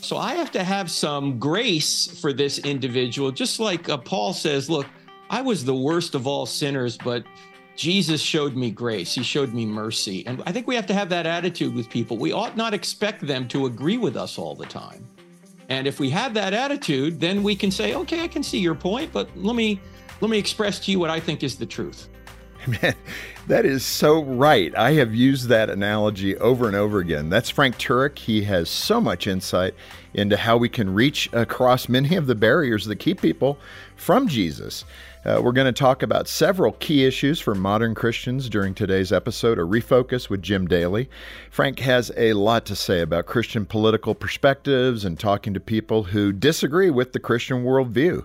So I have to have some grace for this individual, just like uh, Paul says, look, I was the worst of all sinners, but Jesus showed me grace. He showed me mercy. And I think we have to have that attitude with people. We ought not expect them to agree with us all the time. And if we have that attitude, then we can say, okay, I can see your point, but let me let me express to you what I think is the truth. Man, that is so right. I have used that analogy over and over again. That's Frank Turek. He has so much insight into how we can reach across many of the barriers that keep people from Jesus. Uh, we're going to talk about several key issues for modern Christians during today's episode, a refocus with Jim Daly. Frank has a lot to say about Christian political perspectives and talking to people who disagree with the Christian worldview.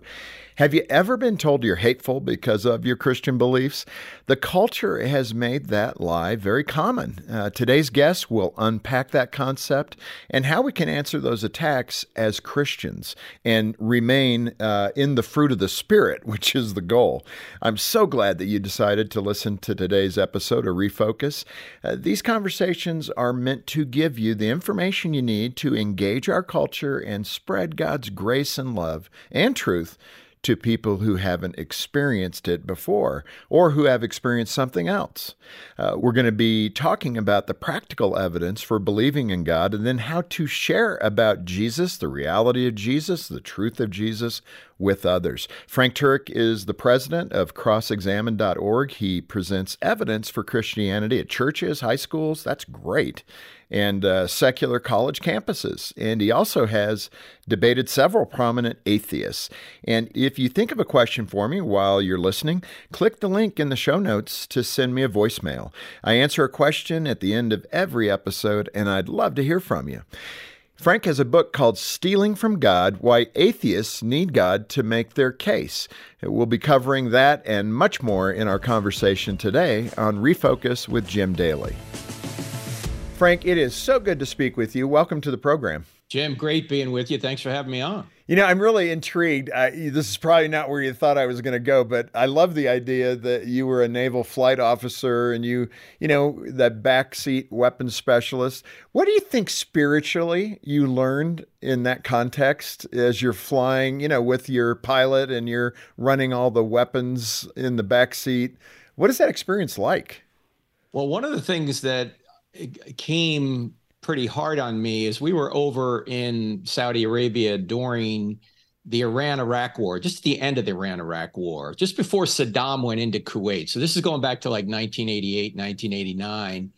Have you ever been told you're hateful because of your Christian beliefs? The culture has made that lie very common. Uh, today's guest will unpack that concept and how we can answer those attacks as Christians and remain uh, in the fruit of the Spirit, which is the goal. I'm so glad that you decided to listen to today's episode of Refocus. Uh, these conversations are meant to give you the information you need to engage our culture and spread God's grace and love and truth to people who haven't experienced it before or who have experienced something else. Uh, we're going to be talking about the practical evidence for believing in God and then how to share about Jesus, the reality of Jesus, the truth of Jesus with others. Frank Turek is the president of crossexamined.org. He presents evidence for Christianity at churches, high schools. That's great and uh, secular college campuses. And he also has debated several prominent atheists. And if you think of a question for me while you're listening, click the link in the show notes to send me a voicemail. I answer a question at the end of every episode, and I'd love to hear from you. Frank has a book called Stealing from God Why Atheists Need God to Make Their Case. We'll be covering that and much more in our conversation today on Refocus with Jim Daly. Frank, it is so good to speak with you. Welcome to the program. Jim, great being with you. Thanks for having me on. You know, I'm really intrigued. Uh, this is probably not where you thought I was going to go, but I love the idea that you were a naval flight officer and you, you know, that backseat weapons specialist. What do you think spiritually you learned in that context as you're flying, you know, with your pilot and you're running all the weapons in the backseat? What is that experience like? Well, one of the things that came pretty hard on me is we were over in Saudi Arabia during the Iran Iraq war, just at the end of the Iran Iraq war, just before Saddam went into Kuwait. So this is going back to like 1988, 1989.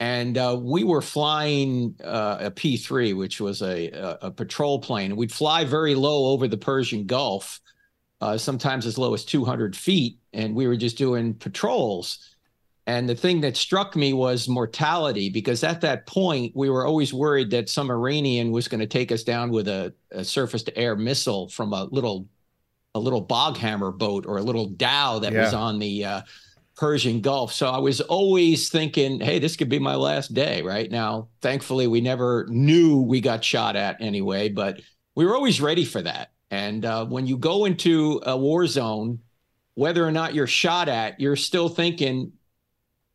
And uh, we were flying uh, a P 3, which was a, a, a, patrol plane. We'd fly very low over the Persian Gulf, uh, sometimes as low as 200 feet. And we were just doing patrols and the thing that struck me was mortality, because at that point, we were always worried that some Iranian was going to take us down with a, a surface to air missile from a little a little Boghammar boat or a little dhow that yeah. was on the uh, Persian Gulf. So I was always thinking, hey, this could be my last day right now. Thankfully, we never knew we got shot at anyway, but we were always ready for that. And uh, when you go into a war zone, whether or not you're shot at, you're still thinking,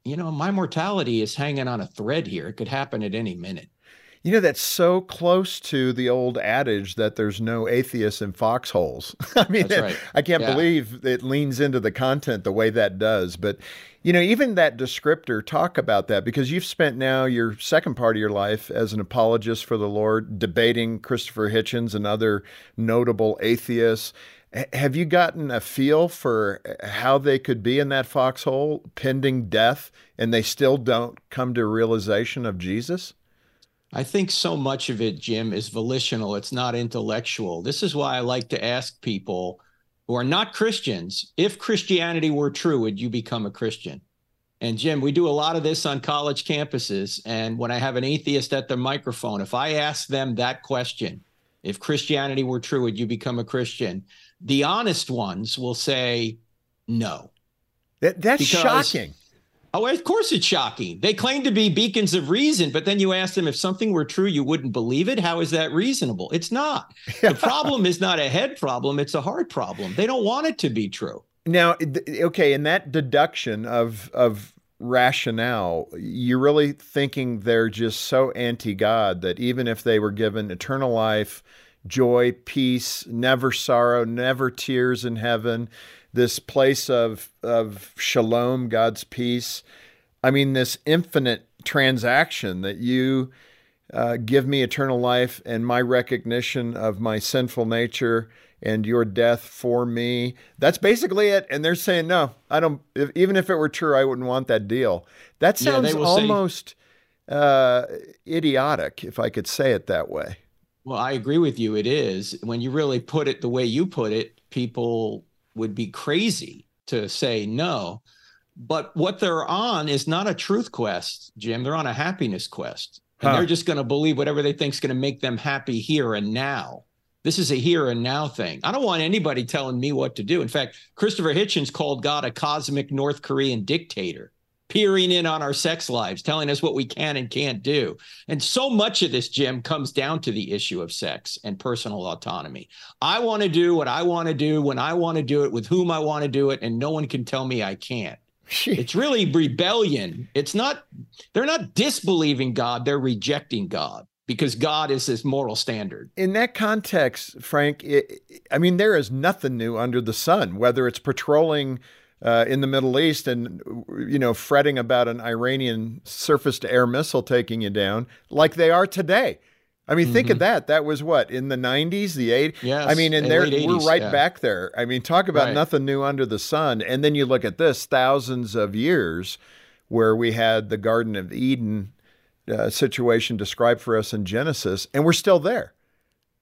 you know, my mortality is hanging on a thread here. It could happen at any minute. You know, that's so close to the old adage that there's no atheists in foxholes. I mean, right. I can't yeah. believe it leans into the content the way that does. But, you know, even that descriptor, talk about that because you've spent now your second part of your life as an apologist for the Lord, debating Christopher Hitchens and other notable atheists. Have you gotten a feel for uh, how they could be in that foxhole pending death and they still don't come to realization of Jesus? I think so much of it, Jim, is volitional. It's not intellectual. This is why I like to ask people who are not Christians if Christianity were true, would you become a Christian? And Jim, we do a lot of this on college campuses. And when I have an atheist at the microphone, if I ask them that question, if Christianity were true, would you become a Christian? The honest ones will say no. That, that's because, shocking. Oh, of course it's shocking. They claim to be beacons of reason, but then you ask them if something were true, you wouldn't believe it. How is that reasonable? It's not. the problem is not a head problem, it's a heart problem. They don't want it to be true. Now, okay, in that deduction of of rationale, you're really thinking they're just so anti God that even if they were given eternal life, joy, peace, never sorrow, never tears in heaven, this place of, of shalom, God's peace, I mean, this infinite transaction that you uh, give me eternal life and my recognition of my sinful nature and your death for me. That's basically it. And they're saying, no, I don't, if, even if it were true, I wouldn't want that deal. That sounds yeah, almost say, uh, idiotic, if I could say it that way. Well, I agree with you. It is. When you really put it the way you put it, people would be crazy to say no. But what they're on is not a truth quest, Jim. They're on a happiness quest. And huh. they're just going to believe whatever they think is going to make them happy here and now. This is a here and now thing. I don't want anybody telling me what to do. In fact, Christopher Hitchens called God a cosmic North Korean dictator, peering in on our sex lives, telling us what we can and can't do. And so much of this, Jim, comes down to the issue of sex and personal autonomy. I want to do what I want to do when I want to do it with whom I want to do it, and no one can tell me I can't. it's really rebellion. It's not, they're not disbelieving God, they're rejecting God because God is his moral standard. In that context, Frank, it, I mean, there is nothing new under the sun, whether it's patrolling uh, in the Middle East and, you know, fretting about an Iranian surface to air missile taking you down like they are today. I mean, mm-hmm. think of mm-hmm. that. That was what in the '90s, the '80s. Yes, I mean, and there we're right yeah. back there. I mean, talk about right. nothing new under the sun. And then you look at this: thousands of years, where we had the Garden of Eden uh, situation described for us in Genesis, and we're still there,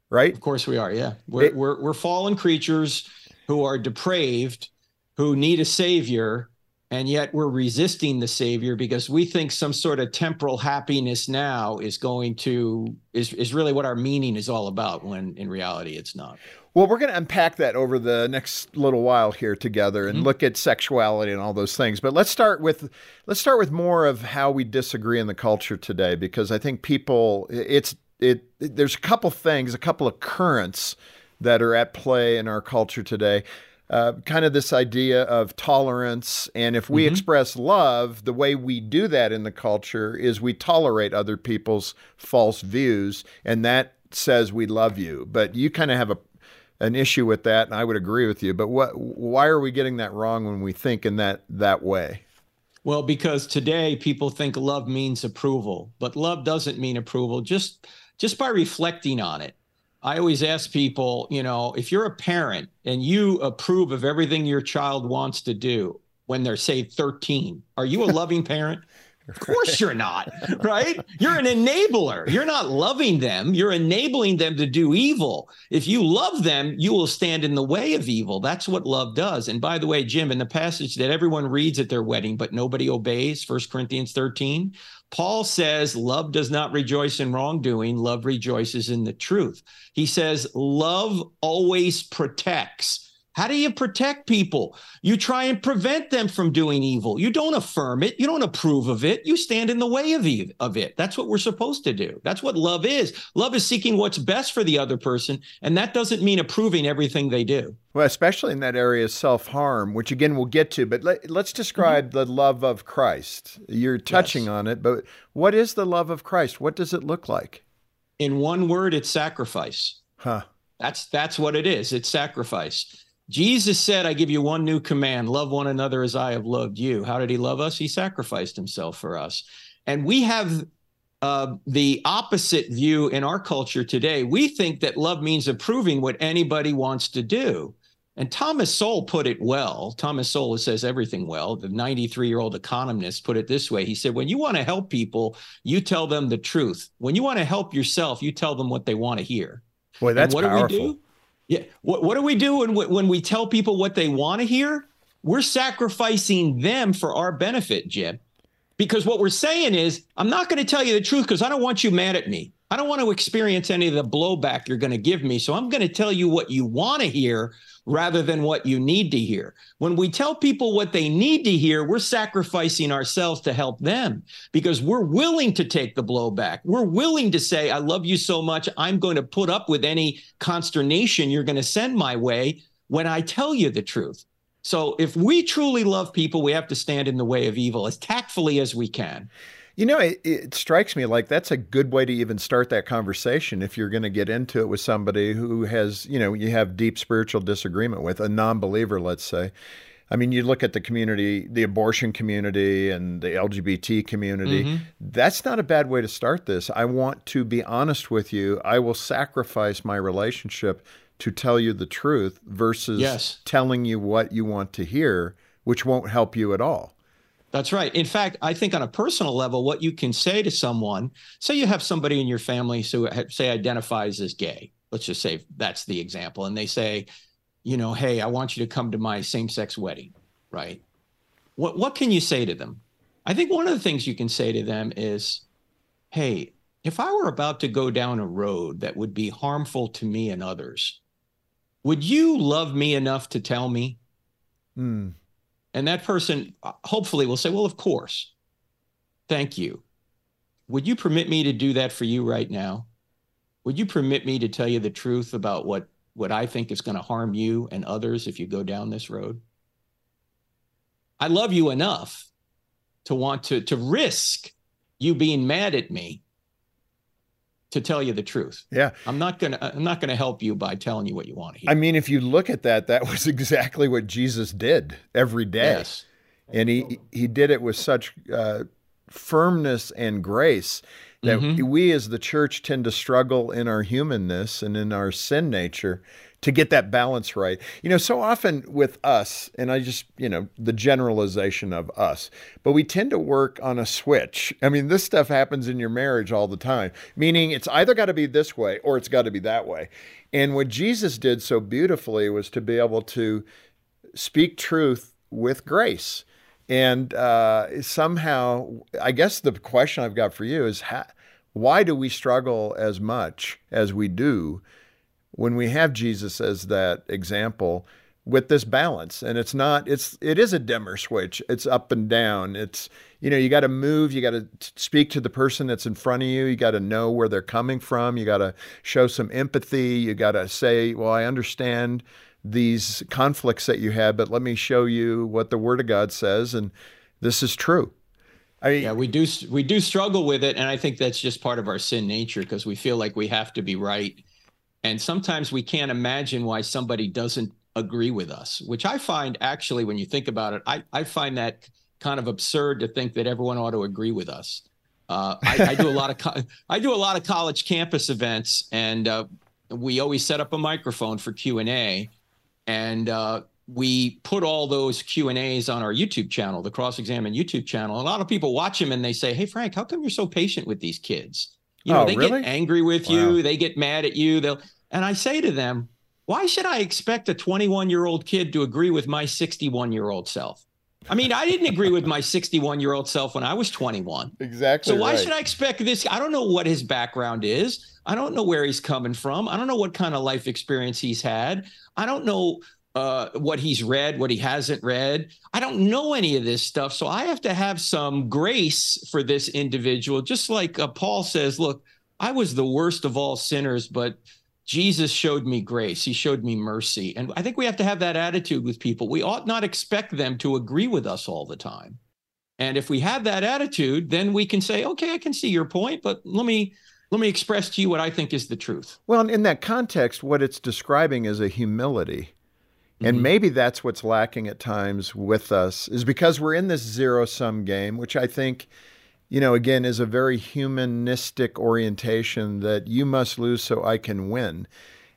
right? Of course we are. Yeah, we're it, we're, we're fallen creatures who are depraved, who need a savior, and yet we're resisting the savior because we think some sort of temporal happiness now is going to is is really what our meaning is all about. When in reality, it's not. Well, we're going to unpack that over the next little while here together and mm-hmm. look at sexuality and all those things. But let's start with let's start with more of how we disagree in the culture today because I think people it's it, it there's a couple things, a couple of currents that are at play in our culture today. Uh, kind of this idea of tolerance. And if we mm-hmm. express love, the way we do that in the culture is we tolerate other people's false views, and that says we love you. But you kind of have a an issue with that, and I would agree with you. But what? Why are we getting that wrong when we think in that that way? Well, because today people think love means approval, but love doesn't mean approval. Just just by reflecting on it, I always ask people, you know, if you're a parent and you approve of everything your child wants to do when they're say 13, are you a loving parent? Of course you're not, right? You're an enabler. You're not loving them. You're enabling them to do evil. If you love them, you will stand in the way of evil. That's what love does. And by the way, Jim, in the passage that everyone reads at their wedding, but nobody obeys, First Corinthians 13, Paul says, Love does not rejoice in wrongdoing, love rejoices in the truth. He says, Love always protects. How do you protect people? You try and prevent them from doing evil. You don't affirm it. You don't approve of it. You stand in the way of, of it. That's what we're supposed to do. That's what love is. Love is seeking what's best for the other person. And that doesn't mean approving everything they do. Well, especially in that area of self harm, which again we'll get to, but let, us describe mm-hmm. the love of Christ. You're touching yes. on it, but what is the love of Christ? What does it look like? In one word, it's sacrifice. Huh. That's that's what it is. It's sacrifice. Jesus said, I give you one new command love one another as I have loved you. How did he love us? He sacrificed himself for us. And we have uh, the opposite view in our culture today. We think that love means approving what anybody wants to do. And Thomas Sowell put it well. Thomas Sowell says everything well. The 93 year old economist put it this way He said, When you want to help people, you tell them the truth. When you want to help yourself, you tell them what they want to hear. Boy, that's and what powerful. do we do? Yeah. What, what do we do when, when we tell people what they want to hear? We're sacrificing them for our benefit, Jim. Because what we're saying is, I'm not going to tell you the truth because I don't want you mad at me. I don't want to experience any of the blowback you're going to give me. So I'm going to tell you what you want to hear rather than what you need to hear. When we tell people what they need to hear, we're sacrificing ourselves to help them because we're willing to take the blowback. We're willing to say, I love you so much. I'm going to put up with any consternation you're going to send my way when I tell you the truth. So if we truly love people, we have to stand in the way of evil as tactfully as we can. You know, it, it, strikes me like that's a good way to even start that conversation if you're going to get into it with somebody who has, you know, you have deep spiritual disagreement with, a non believer, let's say. I mean, you look at the community, the abortion community and the LGBT community. Mm-hmm. That's not a bad way to start this. I want to be honest with you. I will sacrifice my relationship to tell you the truth versus yes. telling you what you want to hear, which won't help you at all. That's right. In fact, I think on a personal level, what you can say to someone, say you have somebody in your family who say identifies as gay. Let's just say that's the example, and they say, you know, hey, I want you to come to my same-sex wedding, right? What what can you say to them? I think one of the things you can say to them is, hey, if I were about to go down a road that would be harmful to me and others, would you love me enough to tell me? Hmm. And that person uh, hopefully will say, Well, of course. Thank you. Would you permit me to do that for you right now? Would you permit me to tell you the truth about what, what I think is going to harm you and others if you go down this road? I love you enough to want to, to risk you being mad at me to tell you the truth. Yeah. I'm not going to I'm not going to help you by telling you what you want to hear. I mean, if you look at that, that was exactly what Jesus did every day. Yes. And he he did it with such uh, firmness and grace that mm-hmm. we as the church tend to struggle in our humanness and in our sin nature to get that balance right. You know, so often with us, and I just, you know, the generalization of us, but we tend to work on a switch. I mean, this stuff happens in your marriage all the time, meaning it's either got to be this way or it's got to be that way. And what Jesus did so beautifully was to be able to speak truth with grace. And uh, somehow, I guess the question I've got for you is how, why do we struggle as much as we do when we have Jesus as that example with this balance. And it's not it's it is a dimmer switch. It's up and down. It's you know you got to move. You got to speak to the person that's in front of you. You got to know where they're coming from. You got to show some empathy. You got to say well i understand these conflicts that you have but let me show you what the word of god says and this is true. I mean, yeah, we do we do struggle with it, and I think that's just part of our sin nature because we feel like we have to be right and sometimes we can't imagine why somebody doesn't agree with us, which I find actually, when you think about it, I, I find that kind of absurd to think that everyone ought to agree with us. Uh, I, I, do a lot of co- I do a lot of college campus events, and uh, we always set up a microphone for Q and A, and uh, we put all those Q and A's on our YouTube channel, the Cross Examined YouTube channel. A lot of people watch them and they say, "Hey, Frank, how come you're so patient with these kids?" You know, oh, they really? get angry with wow. you, they get mad at you. They'll and I say to them, why should I expect a 21 year old kid to agree with my 61 year old self? I mean, I didn't agree with my 61 year old self when I was 21. Exactly. So why right. should I expect this? I don't know what his background is. I don't know where he's coming from. I don't know what kind of life experience he's had. I don't know uh, what he's read, what he hasn't read. I don't know any of this stuff. So I have to have some grace for this individual. Just like uh, Paul says, look, I was the worst of all sinners, but Jesus showed me grace. He showed me mercy. And I think we have to have that attitude with people. We ought not expect them to agree with us all the time. And if we have that attitude, then we can say, okay, I can see your point, but let me let me express to you what I think is the truth. Well, in that context, what it's describing is a humility. And mm-hmm. maybe that's what's lacking at times with us is because we're in this zero sum game, which I think you know, again, is a very humanistic orientation that you must lose so I can win.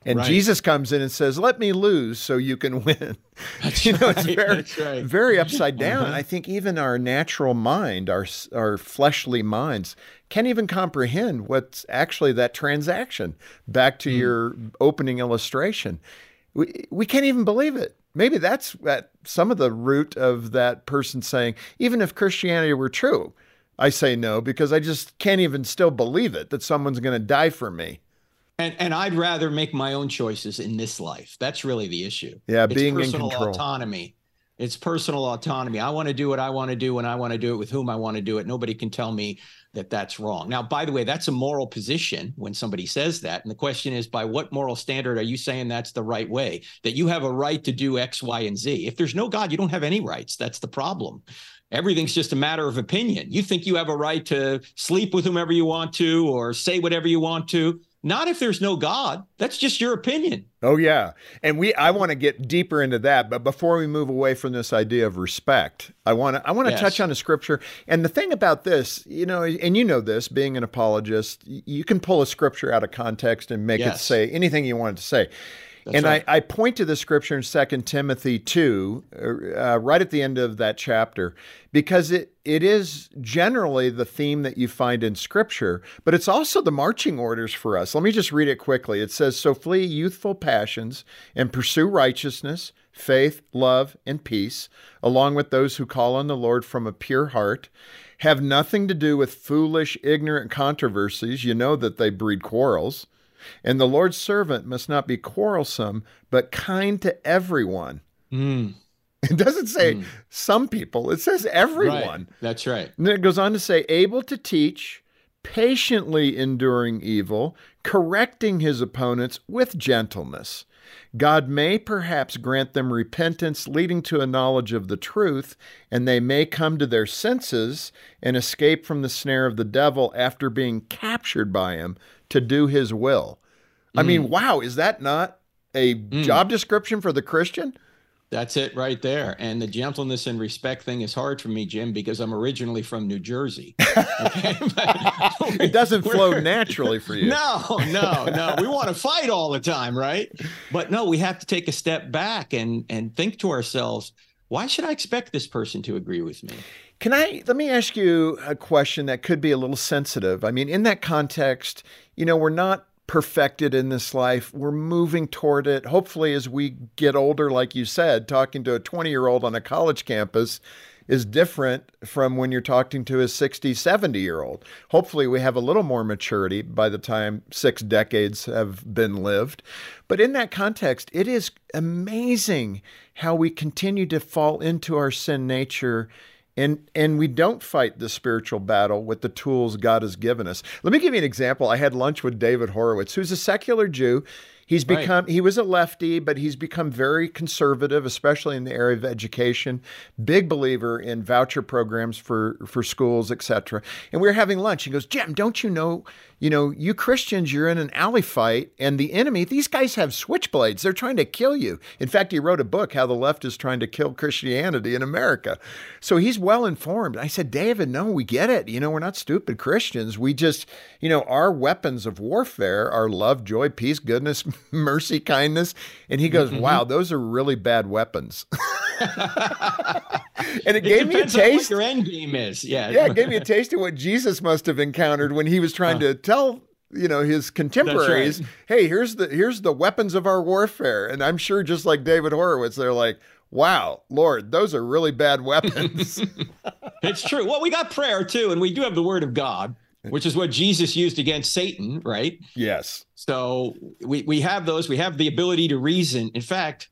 And right. Jesus comes in and says, "Let me lose so you can win." That's you know, right. it's very, right. very upside down. Uh-huh. I think even our natural mind, our our fleshly minds, can't even comprehend what's actually that transaction. Back to mm. your opening illustration, we we can't even believe it. Maybe that's at some of the root of that person saying, even if Christianity were true, I say no because I just can't even still believe it that someone's going to die for me. And, and I'd rather make my own choices in this life. That's really the issue. Yeah, it's being personal in control. autonomy. It's personal autonomy. I want to do what I want to do when I want to do it with whom I want to do it. Nobody can tell me that that's wrong. Now, by the way, that's a moral position when somebody says that. And the question is, by what moral standard are you saying that's the right way? That you have a right to do X, Y, and Z. If there's no God, you don't have any rights. That's the problem. Everything's just a matter of opinion. You think you have a right to sleep with whomever you want to or say whatever you want to. Not if there's no God. That's just your opinion. Oh yeah. And we I want to get deeper into that, but before we move away from this idea of respect, I want to I want to yes. touch on a scripture. And the thing about this, you know, and you know this, being an apologist, you can pull a scripture out of context and make yes. it say anything you want it to say. That's and right. I, I, point to the scripture in Second Timothy 2, uh, right at the end of that chapter, because it, it is generally the theme that you find in scripture, but it's also the marching orders for us. Let me just read it quickly. It says, So flee youthful passions and pursue righteousness, faith, love, and peace, along with those who call on the Lord from a pure heart. Have nothing to do with foolish, ignorant controversies. You know that they breed quarrels and the Lord's servant must not be quarrelsome, but kind to everyone. Mm. It doesn't say mm. some people, it says everyone. Right. That's right. And then it goes on to say, able to teach, patiently enduring evil, correcting his opponents with gentleness. God may perhaps grant them repentance leading to a knowledge of the truth, and they may come to their senses and escape from the snare of the devil after being captured by him to do his will. I mean, mm. wow, is that not a mm. job description for the Christian? That's it right there. And the gentleness and respect thing is hard for me, Jim, because I'm originally from New Jersey. Okay? it doesn't flow naturally for you. No, no, no. We want to fight all the time, right? But no, we have to take a step back and and think to ourselves, why should I expect this person to agree with me? Can I let me ask you a question that could be a little sensitive? I mean, in that context, you know, we're not perfected in this life. We're moving toward it. Hopefully, as we get older, like you said, talking to a 20 year old on a college campus is different from when you're talking to a 60, 70 year old. Hopefully, we have a little more maturity by the time six decades have been lived. But in that context, it is amazing how we continue to fall into our sin nature and and we don't fight the spiritual battle with the tools God has given us. Let me give you an example. I had lunch with David Horowitz, who's a secular Jew. He's become right. he was a lefty, but he's become very conservative, especially in the area of education. Big believer in voucher programs for for schools, etc. And we were having lunch. He goes, "Jim, don't you know you know, you Christians, you're in an alley fight, and the enemy, these guys have switchblades. They're trying to kill you. In fact, he wrote a book, How the Left is Trying to Kill Christianity in America. So he's well informed. I said, David, no, we get it. You know, we're not stupid Christians. We just, you know, our weapons of warfare are love, joy, peace, goodness, mercy, kindness. And he goes, mm-hmm. wow, those are really bad weapons. and it, it gave me a taste. your end game is, yeah, yeah. It gave me a taste of what Jesus must have encountered when he was trying to tell you know his contemporaries, right. "Hey, here's the here's the weapons of our warfare." And I'm sure, just like David Horowitz, they're like, "Wow, Lord, those are really bad weapons." it's true. Well, we got prayer too, and we do have the Word of God which is what Jesus used against Satan, right? Yes. So we we have those. We have the ability to reason. In fact,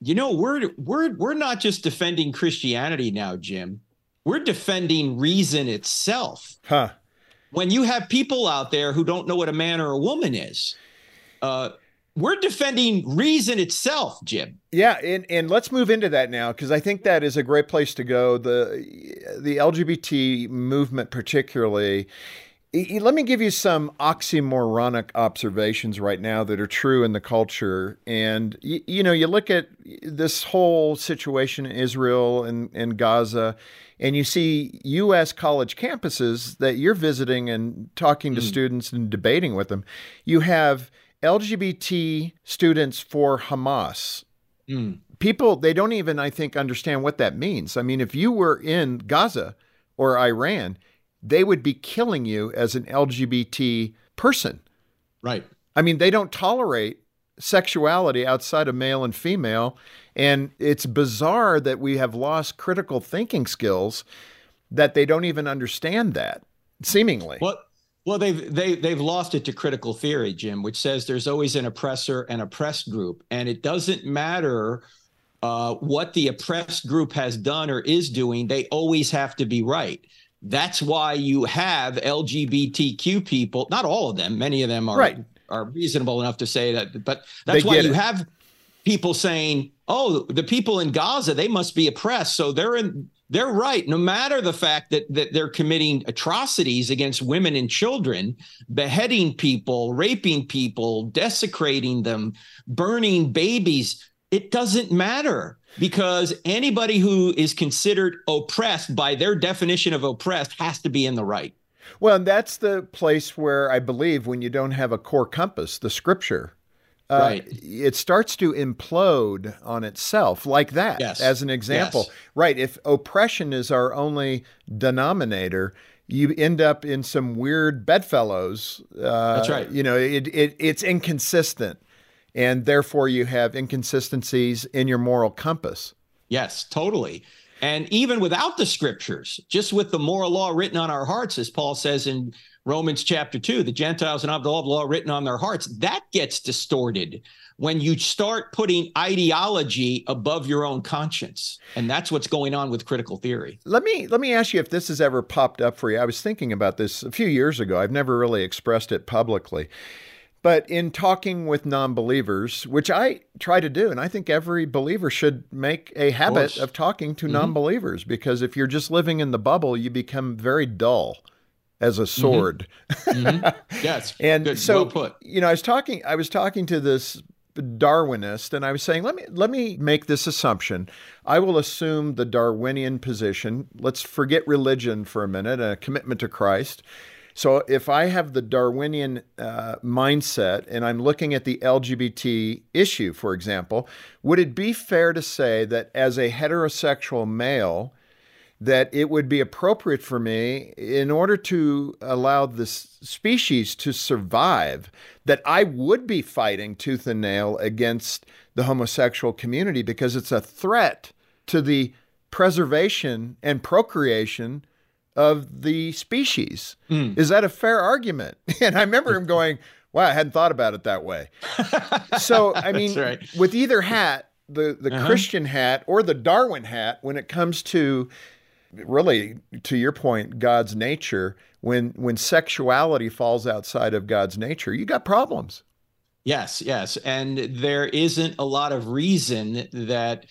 you know, we're we're we're not just defending Christianity now, Jim. We're defending reason itself. Huh. When you have people out there who don't know what a man or a woman is, uh, we're defending reason itself, Jim. Yeah, and, and let's move into that now because I think that is a great place to go. The the LGBT movement, particularly, let me give you some oxymoronic observations right now that are true in the culture. And, you, you know, you look at this whole situation in Israel and, and Gaza, and you see U.S. college campuses that you're visiting and talking to mm. students and debating with them. You have LGBT students for Hamas. Mm. People, they don't even, I think, understand what that means. I mean, if you were in Gaza or Iran, they would be killing you as an LGBT person. Right. I mean, they don't tolerate sexuality outside of male and female. And it's bizarre that we have lost critical thinking skills that they don't even understand that, seemingly. Well, well, they've they they've lost it to critical theory, Jim, which says there's always an oppressor and oppressed group, and it doesn't matter uh, what the oppressed group has done or is doing, they always have to be right. That's why you have LGBTQ people, not all of them, many of them are right. are reasonable enough to say that, but that's why you it. have people saying, "Oh, the people in Gaza, they must be oppressed." So they're in they're right no matter the fact that that they're committing atrocities against women and children, beheading people, raping people, desecrating them, burning babies. It doesn't matter because anybody who is considered oppressed by their definition of oppressed has to be in the right. Well, and that's the place where I believe when you don't have a core compass, the scripture, uh, right. it starts to implode on itself like that yes. as an example. Yes. Right. If oppression is our only denominator, you end up in some weird bedfellows. Uh, That's right. You know, it, it it's inconsistent and therefore you have inconsistencies in your moral compass. Yes, totally. And even without the scriptures, just with the moral law written on our hearts, as Paul says in Romans chapter 2, the Gentiles and law, the law written on their hearts, that gets distorted when you start putting ideology above your own conscience. And that's what's going on with critical theory. Let me let me ask you if this has ever popped up for you. I was thinking about this a few years ago. I've never really expressed it publicly. But in talking with non believers, which I try to do, and I think every believer should make a habit of, of talking to mm-hmm. non believers because if you're just living in the bubble, you become very dull as a mm-hmm. sword. Mm-hmm. Yes. and Good. so, well you know, I was talking, I was talking to this Darwinist, and I was saying, let me let me make this assumption. I will assume the Darwinian position. Let's forget religion for a minute, a commitment to Christ. So if I have the Darwinian uh, mindset and I'm looking at the LGBT issue, for example, would it be fair to say that as a heterosexual male, that it would be appropriate for me in order to allow this species to survive that I would be fighting tooth and nail against the homosexual community because it's a threat to the preservation and procreation of the species. Mm. Is that a fair argument? And I remember him going, wow, I hadn't thought about it that way. so, I mean, right. with either hat, the, the uh-huh. Christian hat or the Darwin hat, when it comes to really, to your point, God's nature, when, when sexuality falls outside of God's nature, you got problems. Yes, yes. And there isn't a lot of reason that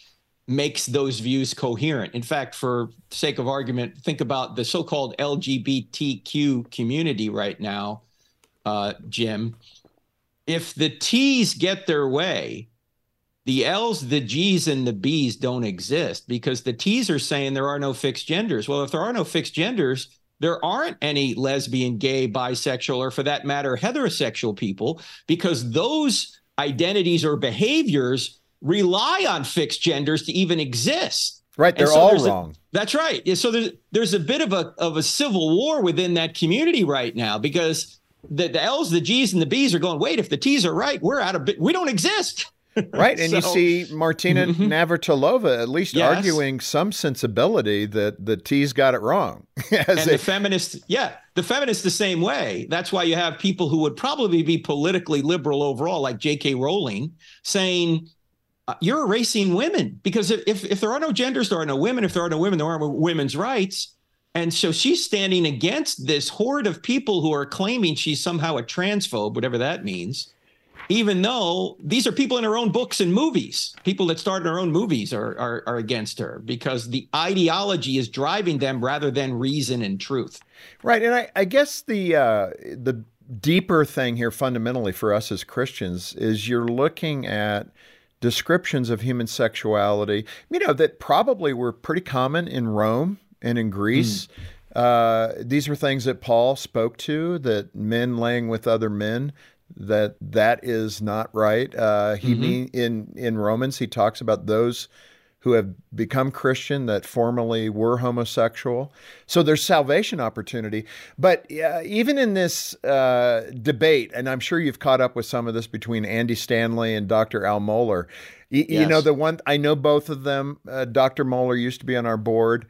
makes those views coherent. In fact, for sake of argument, think about the so-called LGBTQ community right now, uh, Jim. If the T's get their way, the L's, the G's, and the B's don't exist because the T's are saying there are no fixed genders. Well, if there are no fixed genders, there aren't any lesbian, gay, bisexual, or for that matter, heterosexual people because those identities or behaviors rely on fixed genders to even exist. Right, they're so all wrong. A, that's right. Yeah, so there's there's a bit of a of a civil war within that community right now because the, the L's, the G's, and the B's are going. Wait, if the T's are right, we're out of we don't exist. right, and so, you see Martina mm-hmm. Navratilova at least yes. arguing some sensibility that the T's got it wrong. and a, the feminists, yeah, the feminists the same way. That's why you have people who would probably be politically liberal overall, like J.K. Rowling, saying uh, you're erasing women because if, if there are no genders, there are no women. If there are no women, there are women's rights. And so she's standing against this horde of people who are claiming she's somehow a transphobe, whatever that means, even though these are people in her own books and movies. People that start in her own movies are, are, are against her because the ideology is driving them rather than reason and truth. Right. And I, I guess the uh, the deeper thing here fundamentally for us as Christians is you're looking at descriptions of human sexuality, you know, that probably were pretty common in Rome and in Greece. Mm. Uh, these were things that Paul spoke to that men laying with other men that that is not right. Uh, he mm-hmm. mean in in Romans he talks about those who have become Christian that formerly were homosexual. So there's salvation opportunity. But uh, even in this uh, debate, and I'm sure you've caught up with some of this between Andy Stanley and Dr. Al Mohler. Y- yes. You know, the one, I know both of them. Uh, Dr. Mohler used to be on our board.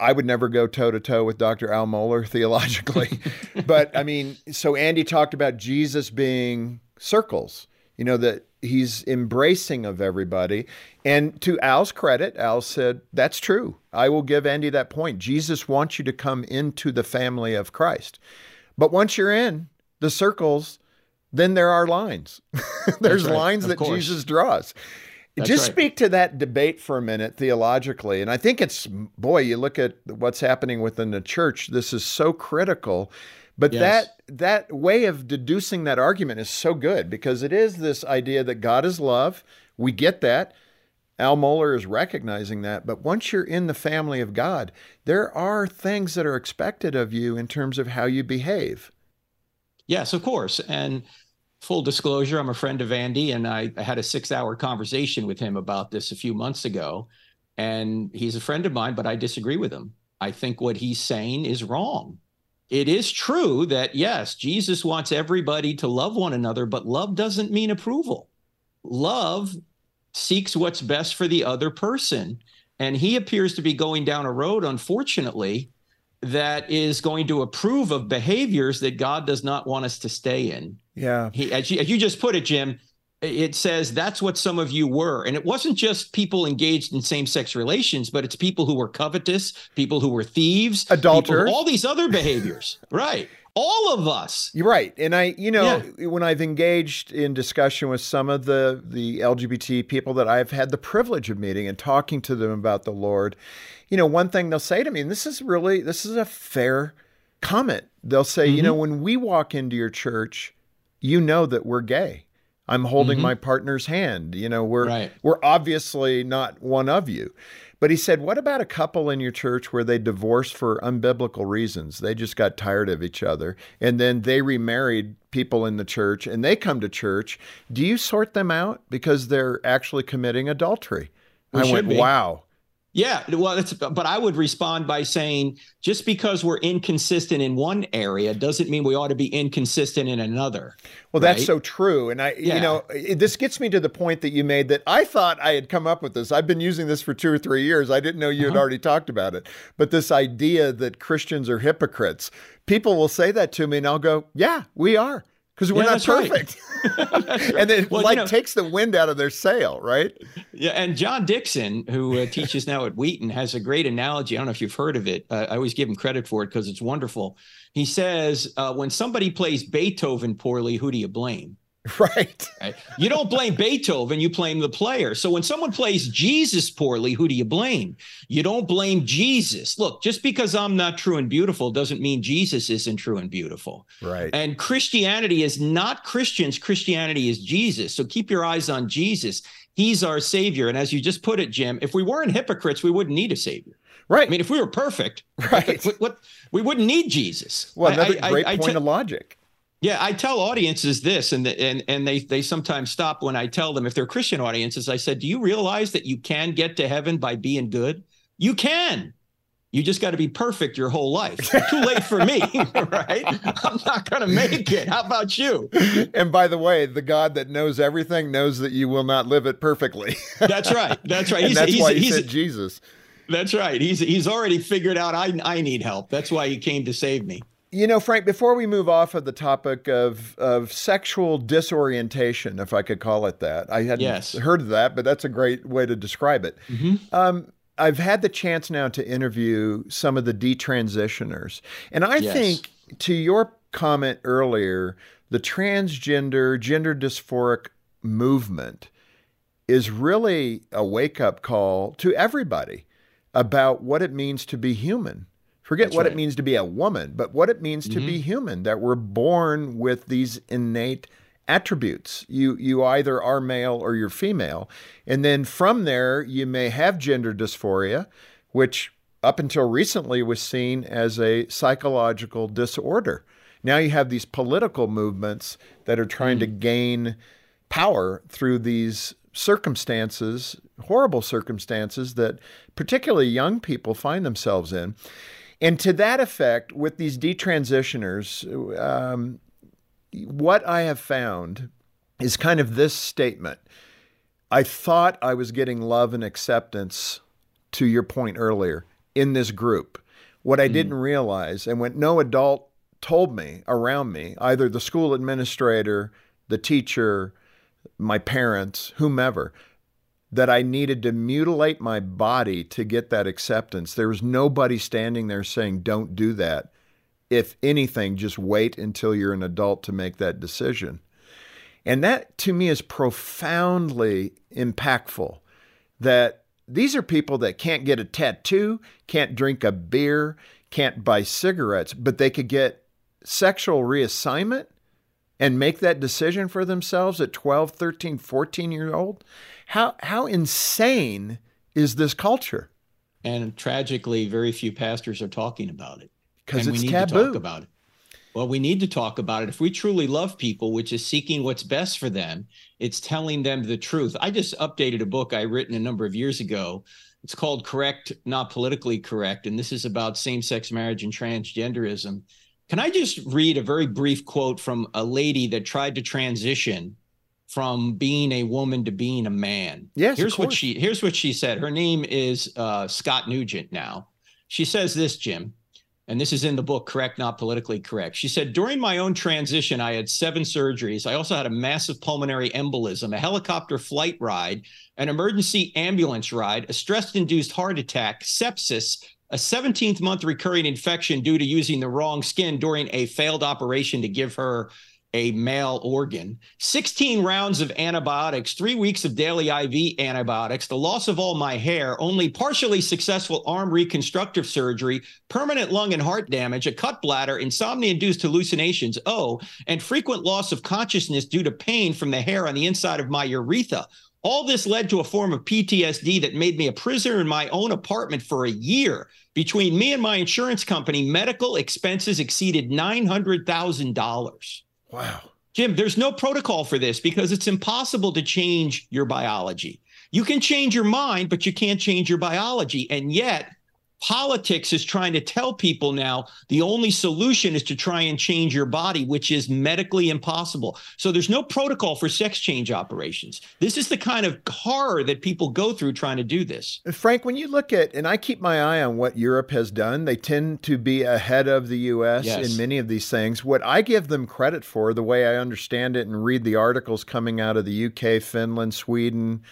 I would never go toe to toe with Dr. Al Mohler theologically. but I mean, so Andy talked about Jesus being circles You know, that he's embracing of everybody. And to Al's credit, Al said, That's true. I will give Andy that point. Jesus wants you to come into the family of Christ. But once you're in the circles, then there are lines. There's right, lines that course. Jesus draws. That's Just right. speak to that debate for a minute theologically. And I think it's, boy, you look at what's happening within the church, this is so critical. But yes. that that way of deducing that argument is so good because it is this idea that God is love. We get that. Al Mohler is recognizing that. But once you're in the family of God, there are things that are expected of you in terms of how you behave. Yes, of course. And full disclosure, I'm a friend of Andy, and I, I had a six hour conversation with him about this a few months ago. And he's a friend of mine, but I disagree with him. I think what he's saying is wrong. It is true that, yes, Jesus wants everybody to love one another, but love doesn't mean approval. Love seeks what's best for the other person. And he appears to be going down a road, unfortunately, that is going to approve of behaviors that God does not want us to stay in. Yeah. He, as, you, as you just put it, Jim, it says that's what some of you were. And it wasn't just people engaged in same sex relations, but it's people who were covetous, people who were thieves, adulterers, all these other behaviors. right all of us. You're right. And I, you know, yeah. when I've engaged in discussion with some of the the LGBT people that I've had the privilege of meeting and talking to them about the Lord, you know, one thing they'll say to me, and this is really this is a fair comment. They'll say, mm-hmm. you know, when we walk into your church, you know that we're gay. I'm holding mm-hmm. my partner's hand. You know, we're right. we're obviously not one of you. But he said, What about a couple in your church where they divorced for unbiblical reasons? They just got tired of each other. And then they remarried people in the church and they come to church. Do you sort them out because they're actually committing adultery? We I went, be. Wow. Yeah, well, it's but I would respond by saying just because we're inconsistent in one area doesn't mean we ought to be inconsistent in another. Well, right? that's so true, and I, yeah. you know, this gets me to the point that you made that I thought I had come up with this. I've been using this for two or three years. I didn't know you uh-huh. had already talked about it, but this idea that Christians are hypocrites. People will say that to me, and I'll go, "Yeah, we are." Because we're yeah, not perfect. Right. and it well, like you know, takes the wind out of their sail, right? Yeah. And John Dickson, who uh, teaches now at Wheaton, has a great analogy. I don't know if you've heard of it. Uh, I always give him credit for it because it's wonderful. He says, uh, when somebody plays Beethoven poorly, who do you blame? Right. right. You don't blame Beethoven, you blame the player. So when someone plays Jesus poorly, who do you blame? You don't blame Jesus. Look, just because I'm not true and beautiful doesn't mean Jesus isn't true and beautiful. Right. And Christianity is not Christians, Christianity is Jesus. So keep your eyes on Jesus. He's our savior. And as you just put it, Jim, if we weren't hypocrites, we wouldn't need a savior. Right. I mean, if we were perfect, right, what, what we wouldn't need Jesus. Well, another I, great I, point I, of logic. Yeah, I tell audiences this, and the, and and they they sometimes stop when I tell them if they're Christian audiences. I said, "Do you realize that you can get to heaven by being good? You can. You just got to be perfect your whole life. Too late for me, right? I'm not going to make it. How about you? And by the way, the God that knows everything knows that you will not live it perfectly. that's right. That's right. and he's, that's he's, why he he's, said Jesus. That's right. He's he's already figured out I I need help. That's why he came to save me. You know, Frank, before we move off of the topic of, of sexual disorientation, if I could call it that, I hadn't yes. heard of that, but that's a great way to describe it. Mm-hmm. Um, I've had the chance now to interview some of the detransitioners. And I yes. think, to your comment earlier, the transgender, gender dysphoric movement is really a wake up call to everybody about what it means to be human. Forget That's what right. it means to be a woman, but what it means mm-hmm. to be mm-hmm. human, that we're born with these innate attributes. You you either are male or you're female. And then from there you may have gender dysphoria, which up until recently was seen as a psychological disorder. Now you have these political movements that are trying mm. to gain power through these circumstances, horrible circumstances that particularly young people find themselves in. And to that effect, with these detransitioners, um, what I have found is kind of this statement. I thought I was getting love and acceptance, to your point earlier, in this group. What I mm. didn't realize, and what no adult told me around me, either the school administrator, the teacher, my parents, whomever, that I needed to mutilate my body to get that acceptance. There was nobody standing there saying, don't do that. If anything, just wait until you're an adult to make that decision. And that to me is profoundly impactful that these are people that can't get a tattoo, can't drink a beer, can't buy cigarettes, but they could get sexual reassignment and make that decision for themselves at 12, 13, 14 year old. How how insane is this culture? And tragically, very few pastors are talking about it. Because it's we need taboo. to talk about it. Well, we need to talk about it. If we truly love people, which is seeking what's best for them, it's telling them the truth. I just updated a book I written a number of years ago. It's called Correct, Not Politically Correct. And this is about same sex marriage and transgenderism. Can I just read a very brief quote from a lady that tried to transition from being a woman to being a man? Yes. Here's what she here's what she said. Her name is uh, Scott Newgent now. She says this, Jim and this is in the book correct not politically correct she said during my own transition i had seven surgeries i also had a massive pulmonary embolism a helicopter flight ride an emergency ambulance ride a stress induced heart attack sepsis a 17th month recurring infection due to using the wrong skin during a failed operation to give her a male organ, 16 rounds of antibiotics, three weeks of daily IV antibiotics, the loss of all my hair, only partially successful arm reconstructive surgery, permanent lung and heart damage, a cut bladder, insomnia induced hallucinations, oh, and frequent loss of consciousness due to pain from the hair on the inside of my urethra. All this led to a form of PTSD that made me a prisoner in my own apartment for a year. Between me and my insurance company, medical expenses exceeded $900,000. Wow. Jim, there's no protocol for this because it's impossible to change your biology. You can change your mind, but you can't change your biology. And yet, politics is trying to tell people now the only solution is to try and change your body, which is medically impossible. So there's no protocol for sex change operations. This is the kind of horror that people go through trying to do this. Frank, when you look at, and I keep my eye on what Europe has done, they tend to be ahead of the U.S. Yes. in many of these things. What I give them credit for, the way I understand it and read the articles coming out of the U.K., Finland, Sweden,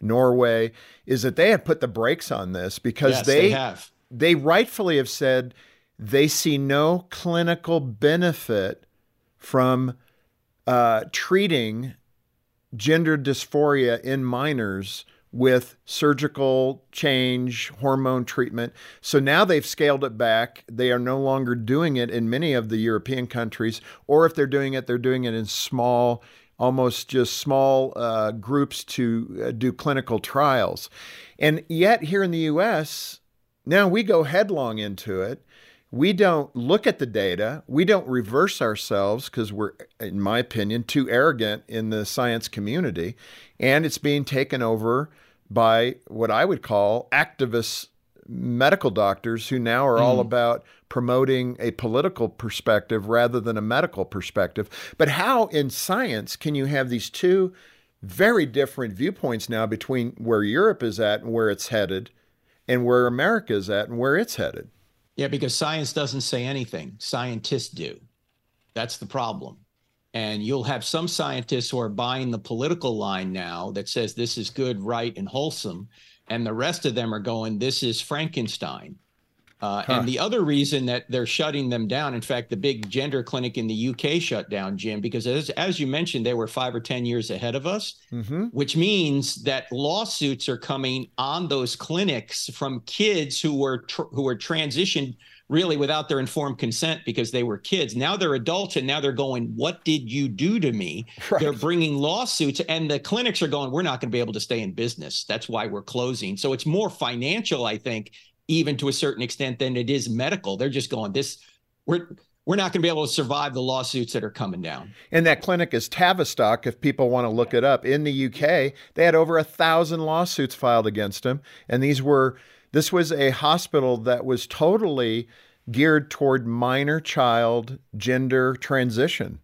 Norway, is that they have put the brakes on this because Yes, they, they have. they rightfully have said they see no clinical benefit from uh, treating gender dysphoria in minors with surgical change, hormone treatment. So now they've scaled it back. They are no longer doing it in many of the European countries, or if they're doing it, they're doing it in small, almost just small uh, groups to uh, do clinical trials. And yet, here in the US, now we go headlong into it. We don't look at the data. We don't reverse ourselves because we're, in my opinion, too arrogant in the science community. And it's being taken over by what I would call activist medical doctors who now are all about promoting a political perspective rather than a medical perspective. But how in science can you have these two very different viewpoints now between where Europe is at and where it's headed and where America is at and where it's headed? Yeah, because science doesn't say anything. Scientists do. That's the problem. And you'll have some scientists who are buying the political line now that says this is good, right, and wholesome. And the rest of them are going, this is Frankenstein. Uh, Huh. And the other reason that they're shutting them down, in fact, the big gender clinic in the UK shut down, Jim, because as, as you mentioned, they were five or 10 years ahead of us Mm-hmm. which means that lawsuits are coming on those clinics from kids who were tr- who were transitioned really without their informed consent because they were kids. Now they're adults and now they're going, "What did you do to me?" Right. They're bringing lawsuits and the clinics are going, "We're not going to be able to stay in business. That's why we're closing." So it's more financial, I think, even to a certain extent than it is medical. They're just going, "This we're we're not going to be able to survive the lawsuits that are coming down." And that clinic is Tavistock, if people want to look it up. In the UK, they had over a thousand lawsuits filed against them. And these were, this was a hospital that was totally geared toward minor child gender transition.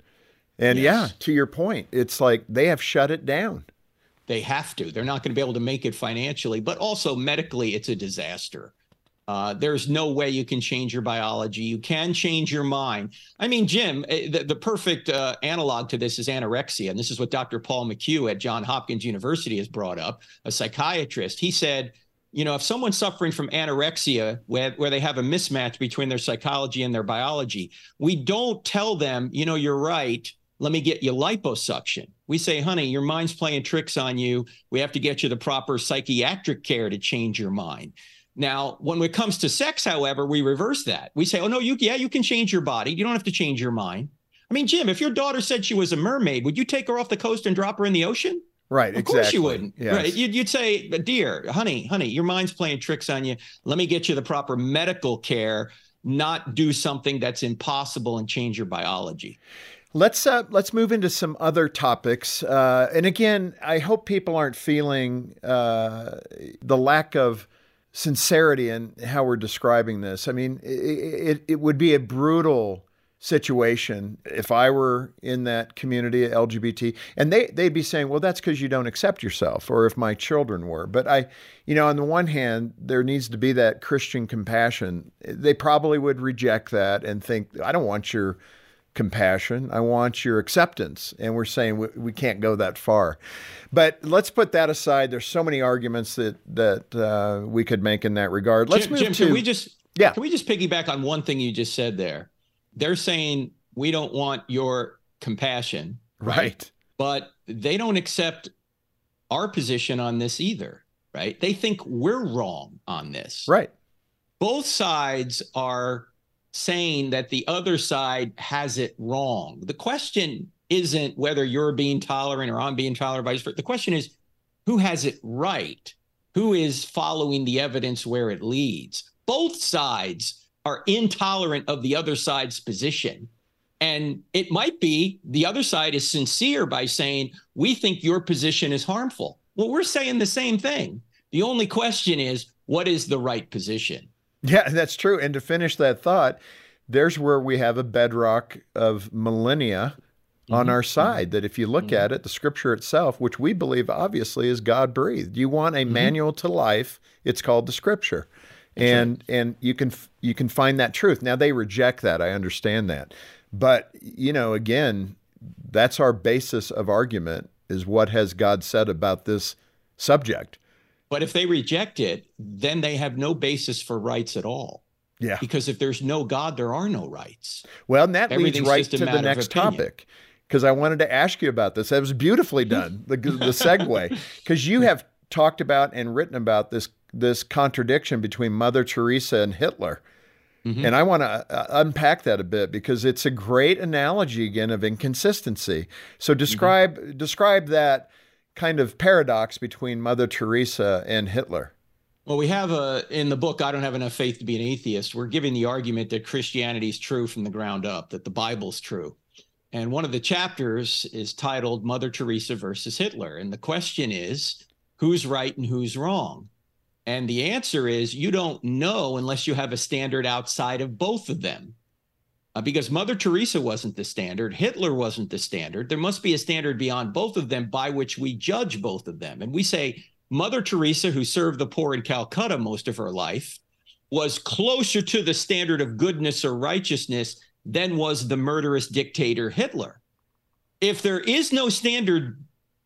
And Yes. yeah, to your point, it's like they have shut it down. They have to. They're not going to be able to make it financially, but also medically, it's a disaster. Uh, there's no way you can change your biology. You can change your mind. I mean, Jim, eh, the, the perfect uh, analog to this is anorexia. And this is what Dr. Paul McHugh at Johns Hopkins University has brought up, a psychiatrist. He said, you know, if someone's suffering from anorexia, where, where they have a mismatch between their psychology and their biology, we don't tell them, you know, you're right. Let me get you liposuction. We say, honey, your mind's playing tricks on you. We have to get you the proper psychiatric care to change your mind. Now, when it comes to sex, however, we reverse that. We say, oh, no, you, yeah, you can change your body. You don't have to change your mind. I mean, Jim, if your daughter said she was a mermaid, would you take her off the coast and drop her in the ocean? Right. Of exactly. course you wouldn't. Yes. Right. You'd, you'd say, dear, honey, honey, your mind's playing tricks on you. Let me get you the proper medical care, not do something that's impossible and change your biology. Let's uh, let's move into some other topics. Uh, and again, I hope people aren't feeling uh, the lack of sincerity in how we're describing this. I mean, it, it, it would be a brutal situation if I were in that community LGBT and they they'd be saying, "Well, that's cuz you don't accept yourself," or if my children were. But I, you know, on the one hand, there needs to be that Christian compassion. They probably would reject that and think, "I don't want your compassion. I want your acceptance." And we're saying we, we can't go that far. But let's put that aside. There's so many arguments that that uh, we could make in that regard. Let's Jim, move Jim, to can we just yeah. Can we just piggyback on one thing you just said there? They're saying we don't want your compassion, right. right? But they don't accept our position on this either, right? They think we're wrong on this. Right. Both sides are saying that the other side has it wrong. The question isn't whether you're being tolerant or I'm being tolerant, vice versa. The question is who has it right? Who is following the evidence where it leads? Both sides are intolerant of the other side's position. And it might be the other side is sincere by saying, we think your position is harmful. Well, we're saying the same thing. The only question is, what is the right position? Yeah, that's true. And to finish that thought, there's where we have a bedrock of millennia mm-hmm. on our side. That if you look mm-hmm. at it, the scripture itself, which we believe obviously is God breathed, you want a mm-hmm. manual to life, it's called the scripture and right. and you can you can find that truth. Now they reject that. I understand that, but you know, again, that's our basis of argument is what has God said about this subject. But if they reject it, then they have no basis for rights at all. Yeah. Because if there's no God, there are no rights. Well, and that leads right to the next topic. Because I wanted to ask you about this. That was beautifully done, the, the segue. Because you have talked about and written about this this contradiction between Mother Teresa and Hitler. Mm-hmm. And I want to uh, unpack that a bit because it's a great analogy again of inconsistency. So describe mm-hmm. describe that kind of paradox between Mother Teresa and Hitler. Well, we have a in the book I don't have enough faith to be an atheist. We're giving the argument that Christianity is true from the ground up, that the Bible's true. And one of the chapters is titled Mother Teresa versus Hitler, and the question is who's right and who's wrong? And the answer is you don't know unless you have a standard outside of both of them. Uh, because Mother Teresa wasn't the standard, Hitler wasn't the standard. There must be a standard beyond both of them by which we judge both of them. And we say Mother Teresa, who served the poor in Calcutta most of her life, was closer to the standard of goodness or righteousness than was the murderous dictator Hitler. If there is no standard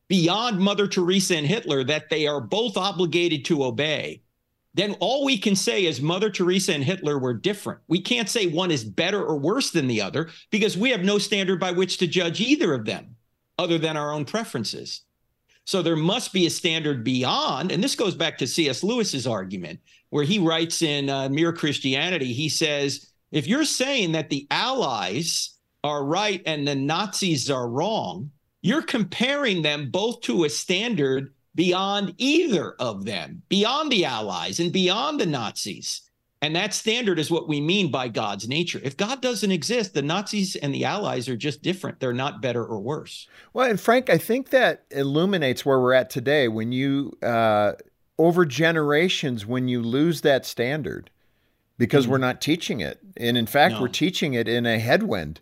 beyond Mother Teresa and Hitler that they are both obligated to obey, then all we can say is Mother Teresa and Hitler were different. We can't say one is better or worse than the other because we have no standard by which to judge either of them other than our own preferences. So there must be a standard beyond, and this goes back to C.S. Lewis's argument, where he writes in uh, Mere Christianity, he says, if you're saying that the Allies are right and the Nazis are wrong, you're comparing them both to a standard beyond either of them, beyond the Allies and beyond the Nazis. And that standard is what we mean by God's nature. If God doesn't exist, the Nazis and the Allies are just different. They're not better or worse. Well, and Frank, I think that illuminates where we're at today. When you, uh, over generations, when you lose that standard, because mm-hmm. we're not teaching it. And in fact, no. we're teaching it in a headwind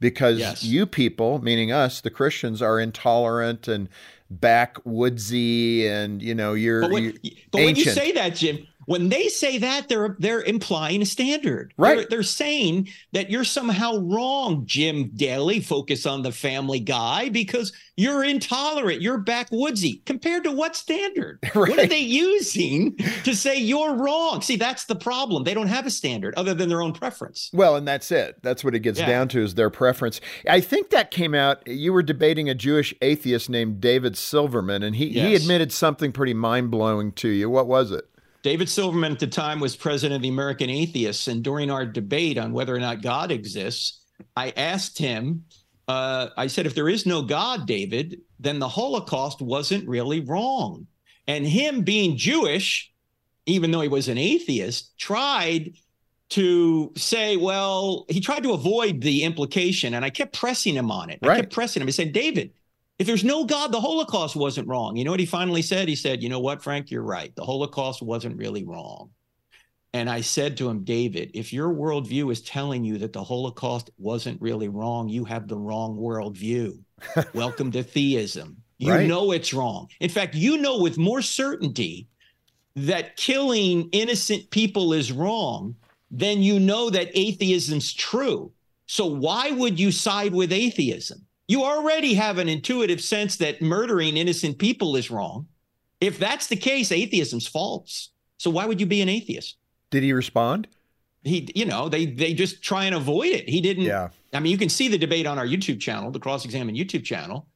because yes. you people, meaning us, the Christians, are intolerant and backwoodsy, and you know you're. But, when, you're but when you say that, Jim, when they say that, they're they're implying a standard. Right. They're, they're saying that you're somehow wrong, Jim Daly. Focus on the Family Guy because you're intolerant. You're backwoodsy. Compared to what standard? Right. What are they using to say you're wrong? See, that's the problem. They don't have a standard other than their own preference. Well, and that's it. That's what it gets Yeah. down to is their preference. I think that came out. You were debating a Jewish atheist named David Silverman, and he, he admitted something pretty mind blowing to you. What was it? David Silverman at the time was president of the American Atheists, and during our debate on whether or not God exists, I asked him. Uh, I said, if there is no God, David, then the Holocaust wasn't really wrong. And him being Jewish, even though he was an atheist, tried to say, well, he tried to avoid the implication, and I kept pressing him on it. I kept pressing him. I said, David, if there's no God, the Holocaust wasn't wrong. You know what he finally said? He said, You know what, Frank, you're right. The Holocaust wasn't really wrong. And I said to him, David, if your worldview is telling you that the Holocaust wasn't really wrong, you have the wrong worldview. Welcome to theism. You Right. know it's wrong. In fact, you know with more certainty that killing innocent people is wrong than you know that atheism's true. So why would you side with atheism? You already have an intuitive sense that murdering innocent people is wrong. If that's the case, atheism's false. So why would you be an atheist? Did he respond? He, you know, they they just try and avoid it. He didn't. Yeah. I mean, you can see the debate on our YouTube channel, the Cross Examined YouTube channel.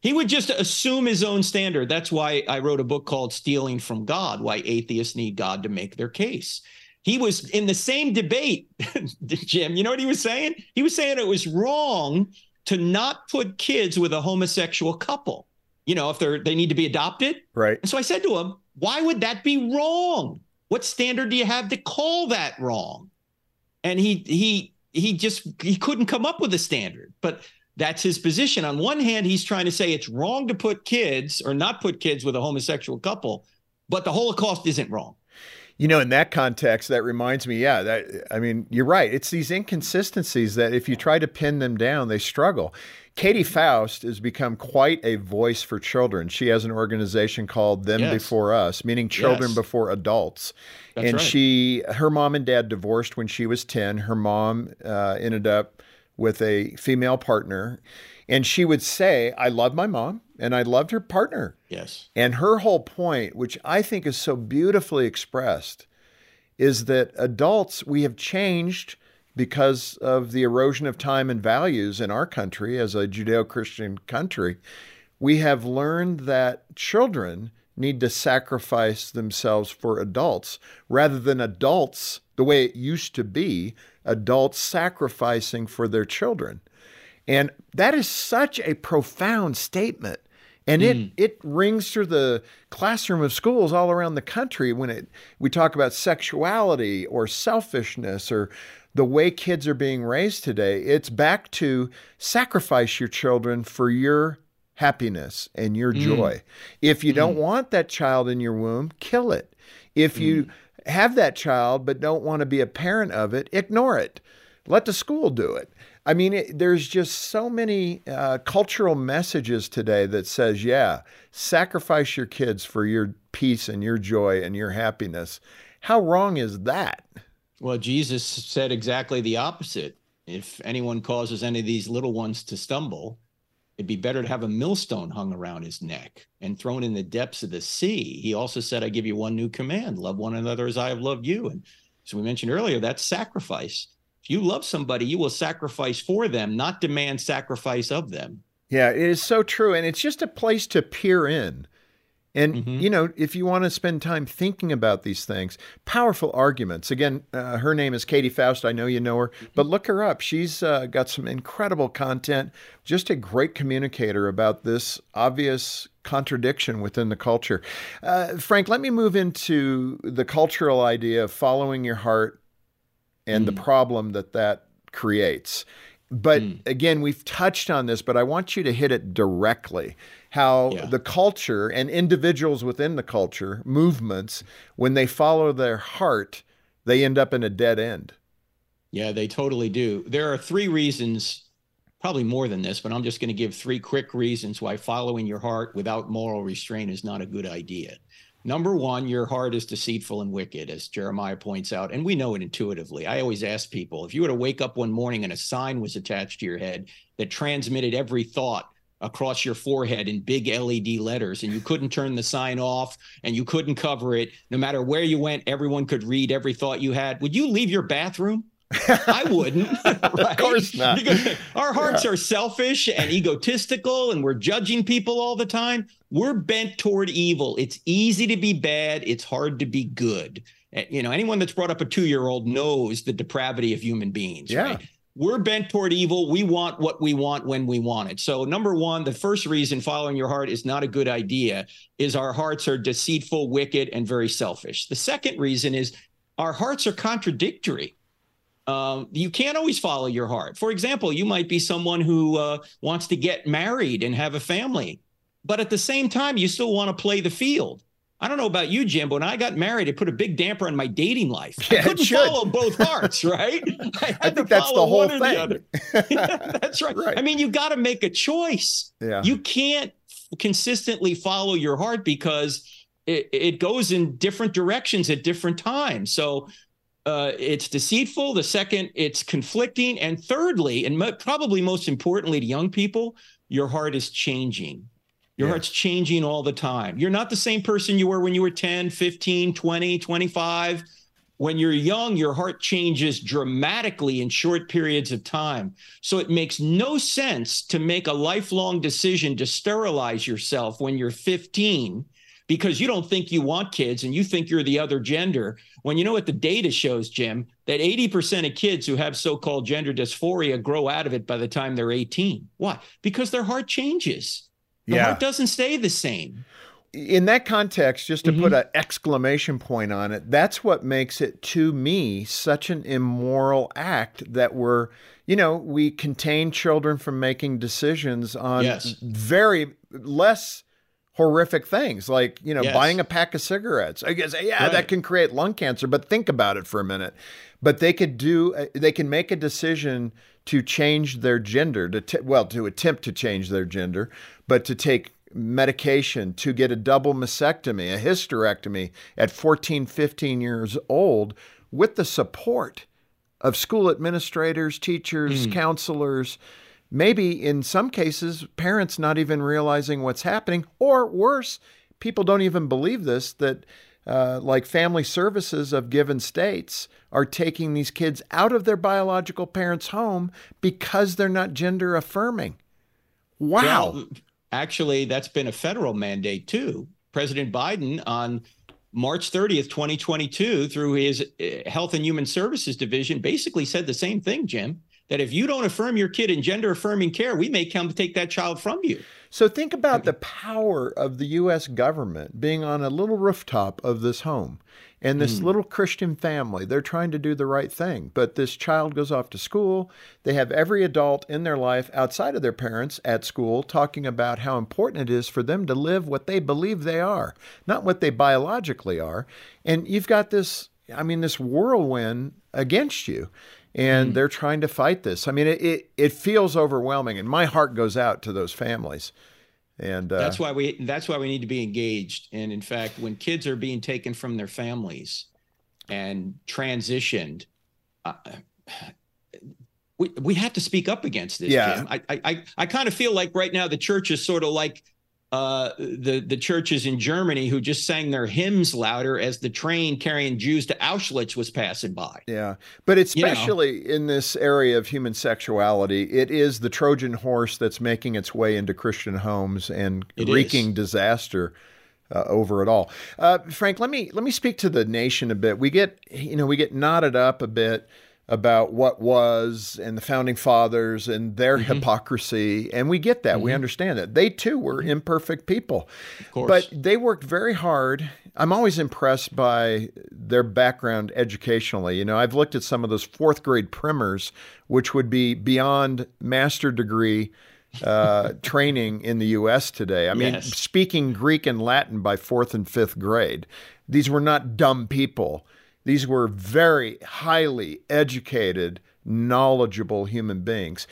He would just assume his own standard. That's why I wrote a book called Stealing from God Why Atheists Need God to Make Their Case. He was in the same debate, Jim. You know what he was saying? He was saying it was wrong to not put kids with a homosexual couple. You know, if they're they need to be adopted. Right. And so I said to him, why would that be wrong? What standard do you have to call that wrong? And he he he just he couldn't come up with a standard. But that's his position. On one hand, he's trying to say it's wrong to put kids or not put kids with a homosexual couple, but the Holocaust isn't wrong. You know, in that context, that reminds me, yeah, that I mean, you're right. It's these inconsistencies that if you try to pin them down, they struggle. Katy Faust has become quite a voice for children. She has an organization called Them Yes. Before Us, meaning children Yes. before adults. That's and right. she, her mom and dad divorced when she was 10. Her mom uh, ended up with a female partner. And she would say, I love my mom and I loved her partner. Yes. And her whole point, which I think is so beautifully expressed, is that adults, we have changed because of the erosion of time and values in our country as a Judeo Christian country. We have learned that children need to sacrifice themselves for adults rather than adults, the way it used to be, adults sacrificing for their children. And that is such a profound statement. And it, mm. it rings through the classroom of schools all around the country when it we talk about sexuality or selfishness or the way kids are being raised today. It's back to sacrifice your children for your happiness and your mm. joy. If you don't mm. want that child in your womb, kill it. If you have that child but don't want to be a parent of it, ignore it. Let the school do it. I mean, it, there's just so many uh, cultural messages today that says, yeah, sacrifice your kids for your peace and your joy and your happiness. How wrong is that? Well, Jesus said exactly the opposite. If anyone causes any of these little ones to stumble, it'd be better to have a millstone hung around his neck and thrown in the depths of the sea. He also said, I give you one new command love one another as I have loved you. And so we mentioned earlier, that's sacrifice. If you love somebody, you will sacrifice for them, not demand sacrifice of them. Yeah, it is so true. And it's just a place to peer in. And, you know, if you want to spend time thinking about these things, powerful arguments. Again, uh, her name is Katy Faust. I know you know her, but look her up. She's uh, got some incredible content, just a great communicator about this obvious contradiction within the culture. Uh, Frank, let me move into the cultural idea of following your heart and the mm. problem that that creates. But mm. again, we've touched on this, but I want you to hit it directly. How Yeah. the culture and individuals within the culture, movements, when they follow their heart, they end up in a dead end. Yeah, they totally do. There are three reasons, probably more than this, but I'm just going to give three quick reasons why following your heart without moral restraint is not a good idea. Number one, your heart is deceitful and wicked, as Jeremiah points out. And we know it intuitively. I always ask people if you were to wake up one morning and a sign was attached to your head that transmitted every thought across your forehead in big LED letters, and you couldn't turn the sign off and you couldn't cover it, no matter where you went, everyone could read every thought you had, would you leave your bathroom? I wouldn't. right? Of course not. Because our hearts yeah. are selfish and egotistical, and we're judging people all the time. We're bent toward evil. It's easy to be bad, it's hard to be good. You know, anyone that's brought up a two year old knows the depravity of human beings. Yeah. Right? We're bent toward evil. We want what we want when we want it. So, number one, the first reason following your heart is not a good idea is our hearts are deceitful, wicked, and very selfish. The second reason is our hearts are contradictory um, you can't always follow your heart. For example, you might be someone who uh, wants to get married and have a family, but at the same time, you still want to play the field. I don't know about you, Jim, but when I got married, it put a big damper on my dating life. Yeah, I couldn't follow both hearts, right? I, I think that's the whole thing. yeah, that's right. right. I mean, you got to make a choice. Yeah. You can't consistently follow your heart because it, it goes in different directions at different times. So uh, it's deceitful. The second, it's conflicting. And thirdly, and mo- probably most importantly to young people, your heart is changing. Your yeah. heart's changing all the time. You're not the same person you were when you were 10, 15, 20, 25. When you're young, your heart changes dramatically in short periods of time. So it makes no sense to make a lifelong decision to sterilize yourself when you're 15 because you don't think you want kids and you think you're the other gender. When you know what the data shows, Jim, that 80% of kids who have so called gender dysphoria grow out of it by the time they're 18. Why? Because their heart changes. The yeah. heart doesn't stay the same. In that context, just to mm-hmm. put an exclamation point on it, that's what makes it to me such an immoral act that we're, you know, we contain children from making decisions on yes. very less horrific things like you know yes. buying a pack of cigarettes i guess yeah right. that can create lung cancer but think about it for a minute but they could do uh, they can make a decision to change their gender to t- well to attempt to change their gender but to take medication to get a double mastectomy a hysterectomy at 14 15 years old with the support of school administrators teachers mm. counselors maybe in some cases, parents not even realizing what's happening, or worse, people don't even believe this that. Uh, like family services of given states are taking these kids out of their biological parents' home because they're not gender affirming. Wow. Well, actually, that's been a federal mandate too. President Biden on March 30th, 2022, through his uh, Health and Human Services Division, basically said the same thing, Jim that if you don't affirm your kid in gender affirming care, we may come to take that child from you. So think about the power of the U.S. government being on a little rooftop of this home and this mm. little Christian family. They're trying to do the right thing, but this child goes off to school. They have every adult in their life outside of their parents at school talking about how important it is for them to live what they believe they are, not what they biologically are. And you've got this, I mean, this whirlwind against you and mm. they're trying to fight this. I mean, it, it, it feels overwhelming, and my heart goes out to those families. And uh, that's why we that's why we need to be engaged. And in fact, when kids are being taken from their families and transitioned, uh, we we have to speak up against this. Yeah, Jim. I I I kind of feel like right now the church is sort of like uh, the the churches in Germany who just sang their hymns louder as the train carrying Jews to Auschwitz was passing by. Yeah, but especially you know. in this area of human sexuality, it is the Trojan horse that's making its way into Christian homes and wreaking is. disaster. Uh, over it all, uh, Frank. Let me let me speak to the nation a bit. We get you know we get knotted up a bit about what was and the founding fathers and their mm-hmm. hypocrisy. And we get that. Mm-hmm. We understand that. They too were mm-hmm. imperfect people. But they worked very hard. I'm always impressed by their background educationally. You know, I've looked at some of those fourth grade primers, which would be beyond master degree uh, training in the U.S. today. I mean, yes. speaking Greek and Latin by fourth and fifth grade. These were not dumb people. These were very highly educated, knowledgeable human beings.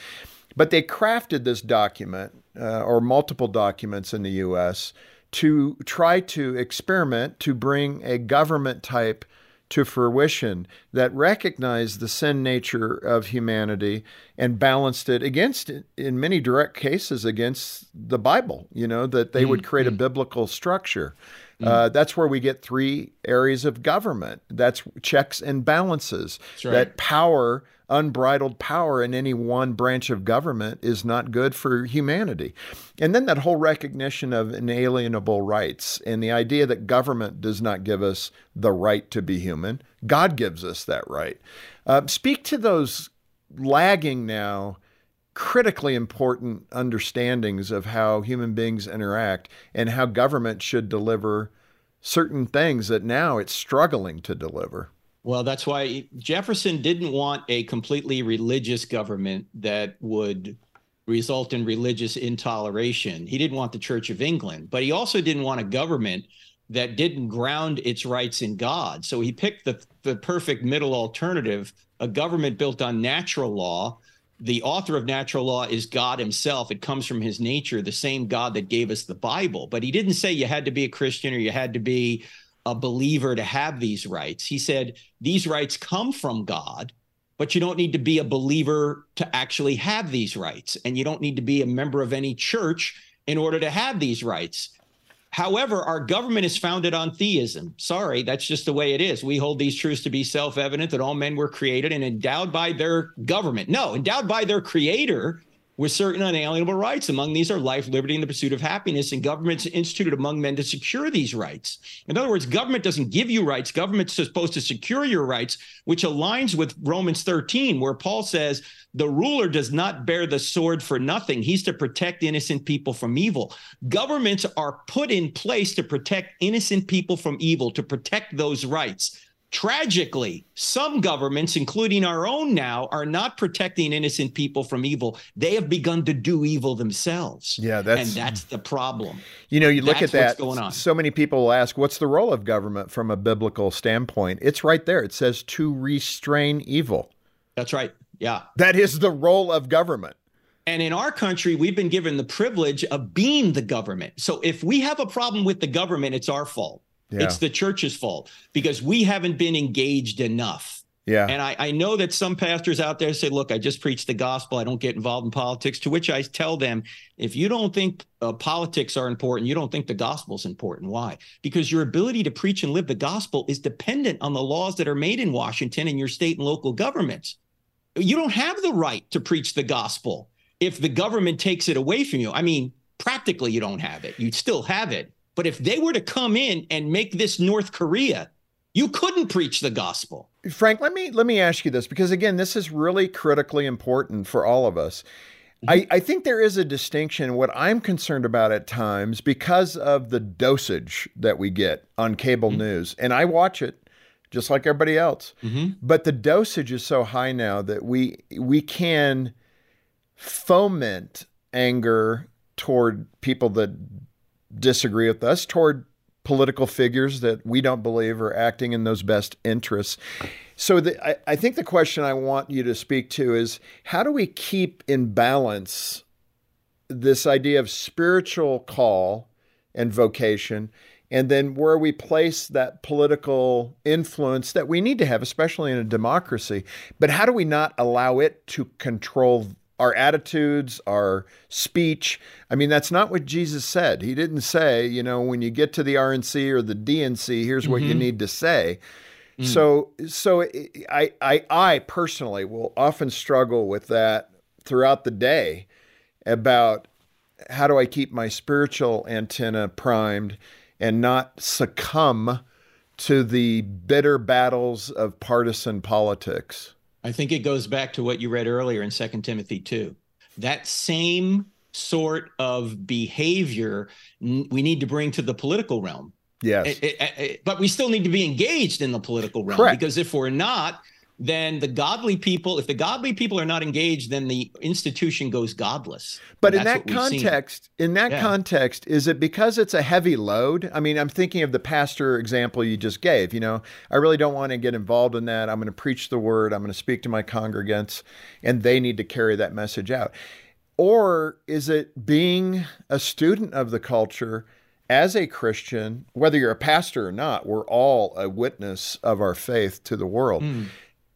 But they crafted this document, uh, or multiple documents in the U.S., to try to experiment to bring a government type to fruition that recognized the sin nature of humanity and balanced it against, in many direct cases, against the Bible, you know, that they mm-hmm. would create a mm. biblical structure. Mm-hmm. Uh, that's where we get three areas of government. That's checks and balances. Right. That power unbridled power in any one branch of government is not good for humanity. And then that whole recognition of inalienable rights and the idea that government does not give us the right to be human, God gives us that right. Uh, speak to those lagging now critically important understandings of how human beings interact and how government should deliver certain things that now it's struggling to deliver. Well, that's why Jefferson didn't want a completely religious government that would result in religious intoleration. He didn't want the Church of England, but he also didn't want a government that didn't ground its rights in God. So he picked the, the perfect middle alternative a government built on natural law. The author of natural law is God himself. It comes from his nature, the same God that gave us the Bible. But he didn't say you had to be a Christian or you had to be a believer to have these rights. He said these rights come from God, but you don't need to be a believer to actually have these rights. And you don't need to be a member of any church in order to have these rights. However, our government is founded on theism. Sorry, that's just the way it is. We hold these truths to be self evident that all men were created and endowed by their government. No, endowed by their creator with certain unalienable rights. Among these are life, liberty, and the pursuit of happiness, and governments instituted among men to secure these rights. In other words, government doesn't give you rights. Government's supposed to secure your rights, which aligns with Romans 13, where Paul says the ruler does not bear the sword for nothing. He's to protect innocent people from evil. Governments are put in place to protect innocent people from evil, to protect those rights. Tragically, some governments, including our own now, are not protecting innocent people from evil. They have begun to do evil themselves. Yeah, that's and that's the problem. You know, you look that's at that. Going on. So many people will ask, "What's the role of government from a biblical standpoint?" It's right there. It says to restrain evil. That's right. Yeah, that is the role of government. And in our country, we've been given the privilege of being the government. So if we have a problem with the government, it's our fault. Yeah. It's the church's fault because we haven't been engaged enough. Yeah. And I, I know that some pastors out there say, look, I just preach the gospel. I don't get involved in politics. To which I tell them, if you don't think uh, politics are important, you don't think the gospel is important. Why? Because your ability to preach and live the gospel is dependent on the laws that are made in Washington and your state and local governments. You don't have the right to preach the gospel if the government takes it away from you. I mean, practically, you don't have it. You still have it but if they were to come in and make this North Korea, you couldn't preach the gospel. Frank, let me let me ask you this because again, this is really critically important for all of us. I, mm-hmm. I think there is a distinction. What I'm concerned about at times, because of the dosage that we get on cable mm-hmm. news, and I watch it just like everybody else, mm-hmm. but the dosage is so high now that we we can foment anger toward people that disagree with us toward political figures that we don't believe are acting in those best interests. So the, I, I think the question I want you to speak to is how do we keep in balance this idea of spiritual call and vocation and then where we place that political influence that we need to have, especially in a democracy. But how do we not allow it to control our attitudes, our speech. I mean, that's not what Jesus said. He didn't say, you know, when you get to the RNC or the DNC, here's what mm-hmm. you need to say. Mm. So, so I, I, I personally will often struggle with that throughout the day about how do I keep my spiritual antenna primed and not succumb to the bitter battles of partisan politics. I think it goes back to what you read earlier in Second Timothy 2. That same sort of behavior we need to bring to the political realm. Yes. It, it, it, but we still need to be engaged in the political realm Correct. because if we're not, then the godly people, if the godly people are not engaged, then the institution goes godless. But in that context, in that yeah. context, is it because it's a heavy load? I mean, I'm thinking of the pastor example you just gave. You know, I really don't want to get involved in that. I'm going to preach the word. I'm going to speak to my congregants, and they need to carry that message out. Or is it being a student of the culture as a Christian, whether you're a pastor or not, we're all a witness of our faith to the world. Mm.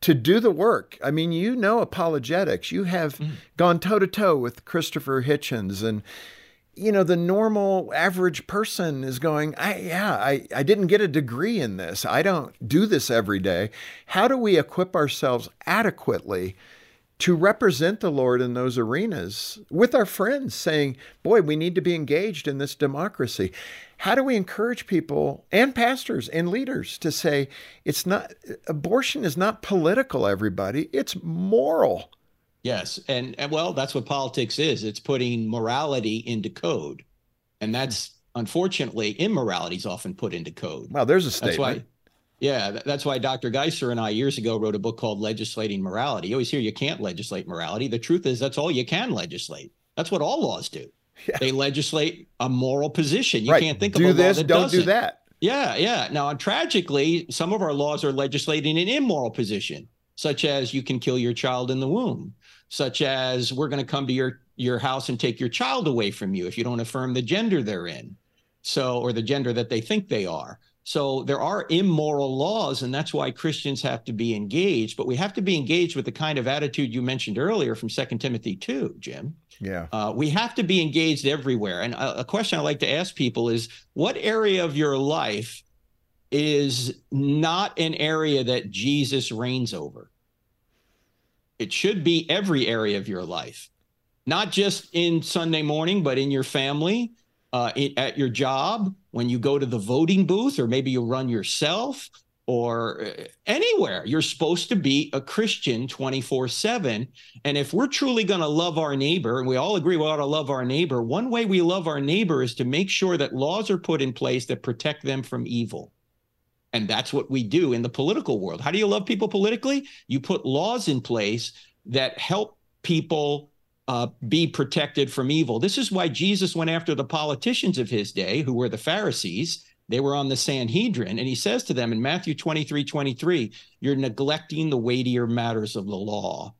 To do the work. I mean, you know apologetics. You have mm. gone toe to toe with Christopher Hitchens and you know the normal average person is going I yeah I I didn't get a degree in this. I don't do this every day. How do we equip ourselves adequately to represent the Lord in those arenas with our friends, saying, Boy, we need to be engaged in this democracy. How do we encourage people and pastors and leaders to say, it's not, abortion is not political, everybody, it's moral. Yes. And, and well, that's what politics is it's putting morality into code. And that's unfortunately, immorality is often put into code. Well, there's a statement. That's why, yeah, that's why Dr. Geisler and I years ago wrote a book called Legislating Morality. You always hear you can't legislate morality. The truth is that's all you can legislate. That's what all laws do. Yeah. They legislate a moral position. You right. can't think do of a this, law that don't doesn't. do that. Yeah, yeah. Now, tragically, some of our laws are legislating an immoral position, such as you can kill your child in the womb, such as we're going to come to your your house and take your child away from you if you don't affirm the gender they're in, so or the gender that they think they are. So there are immoral laws, and that's why Christians have to be engaged. But we have to be engaged with the kind of attitude you mentioned earlier from Second Timothy 2, Jim. Yeah. Uh, we have to be engaged everywhere. And a, a question I like to ask people is what area of your life is not an area that Jesus reigns over? It should be every area of your life, not just in Sunday morning, but in your family, uh, at your job, when you go to the voting booth, or maybe you run yourself, or uh, anywhere. You're supposed to be a Christian 24 7. And if we're truly going to love our neighbor, and we all agree we ought to love our neighbor, one way we love our neighbor is to make sure that laws are put in place that protect them from evil. And that's what we do in the political world. How do you love people politically? You put laws in place that help people uh, be protected from evil. This is why Jesus went after the politicians of his day, who were the Pharisees. They were on the Sanhedrin. And he says to them in Matthew 23 23, You're neglecting the weightier matters of the law.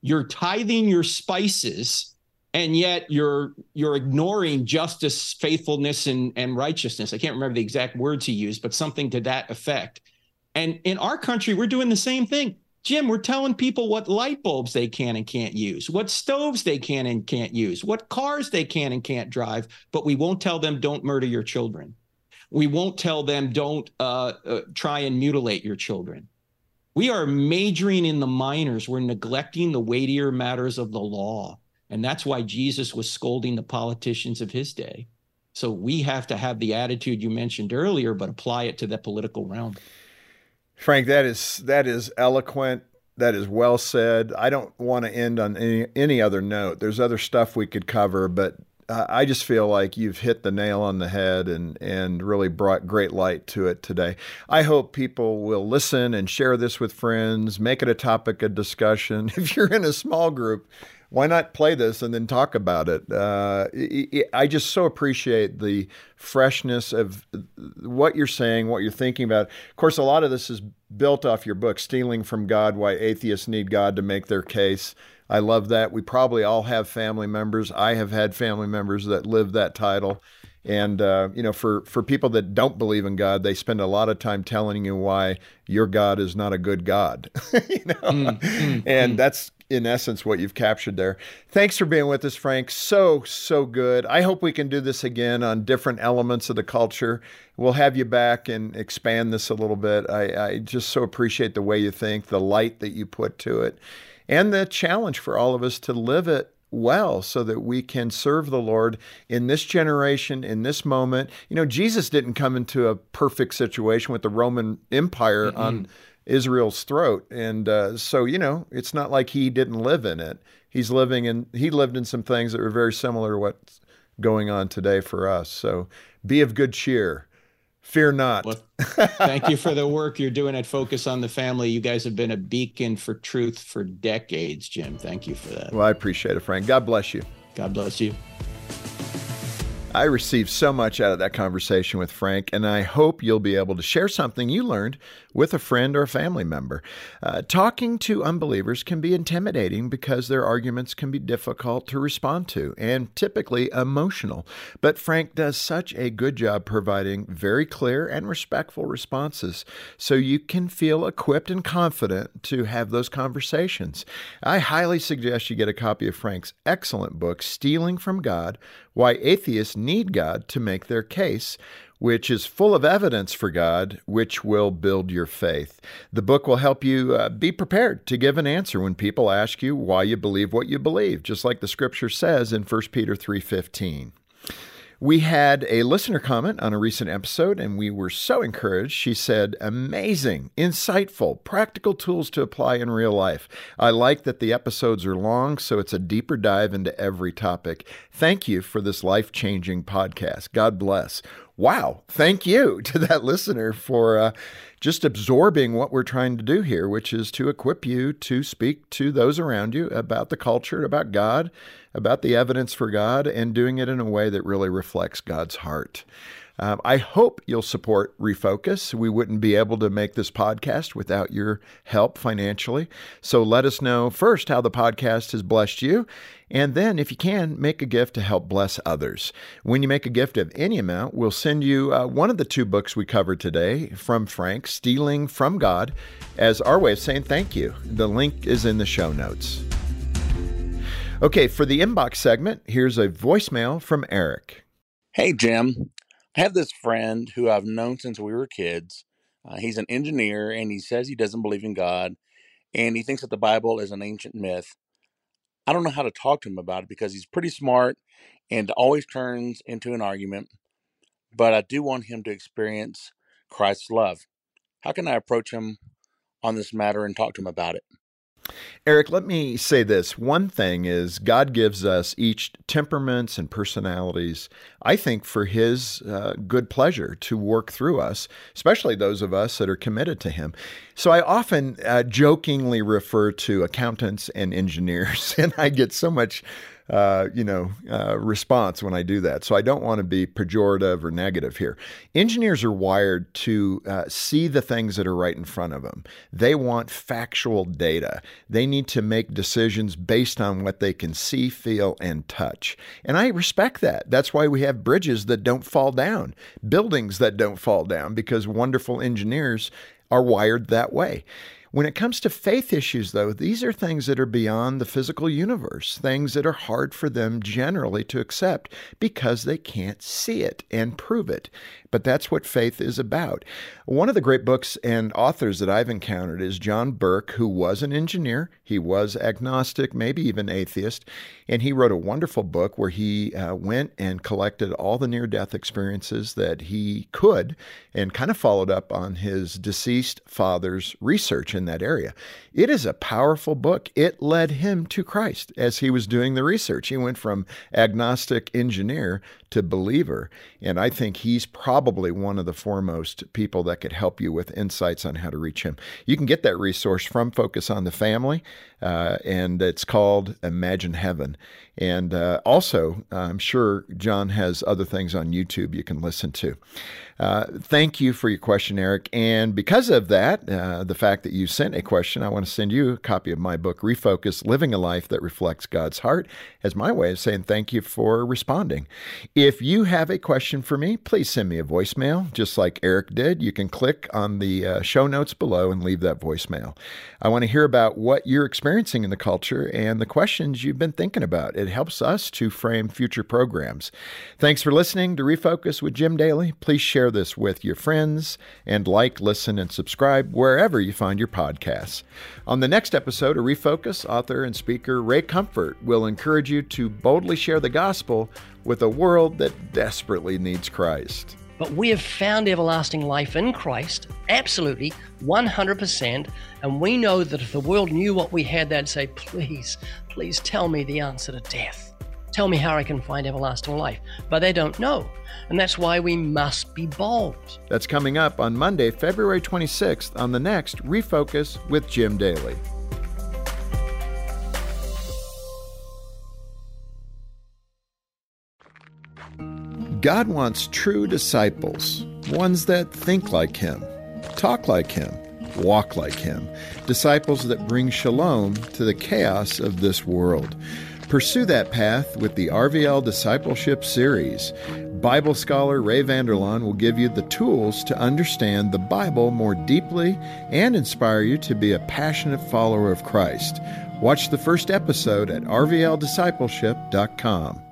You're tithing your spices, and yet you're you're ignoring justice, faithfulness, and, and righteousness. I can't remember the exact words he used, but something to that effect. And in our country, we're doing the same thing. Jim, we're telling people what light bulbs they can and can't use, what stoves they can and can't use, what cars they can and can't drive, but we won't tell them don't murder your children. We won't tell them don't uh, uh, try and mutilate your children. We are majoring in the minors. We're neglecting the weightier matters of the law. And that's why Jesus was scolding the politicians of his day. So we have to have the attitude you mentioned earlier, but apply it to the political realm. Frank, that is that is eloquent. That is well said. I don't want to end on any any other note. There's other stuff we could cover, but uh, I just feel like you've hit the nail on the head and and really brought great light to it today. I hope people will listen and share this with friends, make it a topic of discussion. If you're in a small group, why not play this and then talk about it? Uh, I just so appreciate the freshness of what you're saying, what you're thinking about. Of course, a lot of this is built off your book, Stealing from God Why Atheists Need God to Make Their Case. I love that. We probably all have family members. I have had family members that live that title. And uh, you know, for for people that don't believe in God, they spend a lot of time telling you why your God is not a good God. you know, mm, mm, and mm. that's in essence what you've captured there. Thanks for being with us, Frank. So, so good. I hope we can do this again on different elements of the culture. We'll have you back and expand this a little bit. I, I just so appreciate the way you think, the light that you put to it, and the challenge for all of us to live it well so that we can serve the Lord in this generation, in this moment. You know, Jesus didn't come into a perfect situation with the Roman Empire mm-hmm. on Israel's throat. And uh, so, you know, it's not like he didn't live in it. He's living in, he lived in some things that were very similar to what's going on today for us. So be of good cheer. Fear not. Well, thank you for the work you're doing at Focus on the Family. You guys have been a beacon for truth for decades, Jim. Thank you for that. Well, I appreciate it, Frank. God bless you. God bless you. I received so much out of that conversation with Frank, and I hope you'll be able to share something you learned with a friend or a family member. Uh, talking to unbelievers can be intimidating because their arguments can be difficult to respond to and typically emotional. But Frank does such a good job providing very clear and respectful responses so you can feel equipped and confident to have those conversations. I highly suggest you get a copy of Frank's excellent book, Stealing from God why atheists need God to make their case, which is full of evidence for God, which will build your faith. The book will help you uh, be prepared to give an answer when people ask you why you believe what you believe, just like the scripture says in 1 Peter 3:15. We had a listener comment on a recent episode, and we were so encouraged. She said, Amazing, insightful, practical tools to apply in real life. I like that the episodes are long, so it's a deeper dive into every topic. Thank you for this life changing podcast. God bless. Wow, thank you to that listener for uh, just absorbing what we're trying to do here, which is to equip you to speak to those around you about the culture, about God, about the evidence for God, and doing it in a way that really reflects God's heart. Um, I hope you'll support Refocus. We wouldn't be able to make this podcast without your help financially. So let us know first how the podcast has blessed you. And then, if you can, make a gift to help bless others. When you make a gift of any amount, we'll send you uh, one of the two books we covered today from Frank, Stealing from God, as our way of saying thank you. The link is in the show notes. Okay, for the inbox segment, here's a voicemail from Eric. Hey, Jim. I have this friend who I've known since we were kids. Uh, he's an engineer and he says he doesn't believe in God and he thinks that the Bible is an ancient myth. I don't know how to talk to him about it because he's pretty smart and always turns into an argument, but I do want him to experience Christ's love. How can I approach him on this matter and talk to him about it? Eric, let me say this. One thing is, God gives us each temperaments and personalities, I think, for His uh, good pleasure to work through us, especially those of us that are committed to Him. So I often uh, jokingly refer to accountants and engineers, and I get so much uh, you know, uh, response when I do that. So I don't want to be pejorative or negative here. Engineers are wired to uh, see the things that are right in front of them. They want factual data. They need to make decisions based on what they can see, feel, and touch. And I respect that. That's why we have bridges that don't fall down, buildings that don't fall down, because wonderful engineers are wired that way. When it comes to faith issues, though, these are things that are beyond the physical universe, things that are hard for them generally to accept because they can't see it and prove it. But that's what faith is about. One of the great books and authors that I've encountered is John Burke, who was an engineer. He was agnostic, maybe even atheist. And he wrote a wonderful book where he uh, went and collected all the near death experiences that he could and kind of followed up on his deceased father's research in that area. It is a powerful book. It led him to Christ as he was doing the research. He went from agnostic engineer to believer. And I think he's probably one of the foremost people that could help you with insights on how to reach him. You can get that resource from Focus on the Family, uh, and it's called Imagine Heaven. And uh, also, I'm sure John has other things on YouTube you can listen to. Uh, thank you for your question, Eric. And because of that, uh, the fact that you sent a question, I want to send you a copy of my book, Refocus Living a Life That Reflects God's Heart, as my way of saying thank you for responding. If you have a question for me, please send me a voicemail, just like Eric did. You can click on the uh, show notes below and leave that voicemail. I want to hear about what you're experiencing in the culture and the questions you've been thinking about. It helps us to frame future programs. Thanks for listening to Refocus with Jim Daly. Please share this with your friends and like, listen, and subscribe wherever you find your podcasts. On the next episode of Refocus, author and speaker Ray Comfort will encourage you to boldly share the gospel with a world that desperately needs Christ. But we have found everlasting life in Christ, absolutely, 100%. And we know that if the world knew what we had, they'd say, please, please tell me the answer to death. Tell me how I can find everlasting life. But they don't know. And that's why we must be bold. That's coming up on Monday, February 26th on the next Refocus with Jim Daly. God wants true disciples, ones that think like Him, talk like Him, walk like Him, disciples that bring shalom to the chaos of this world. Pursue that path with the RVL Discipleship Series. Bible scholar Ray Vander Laan will give you the tools to understand the Bible more deeply and inspire you to be a passionate follower of Christ. Watch the first episode at rvldiscipleship.com.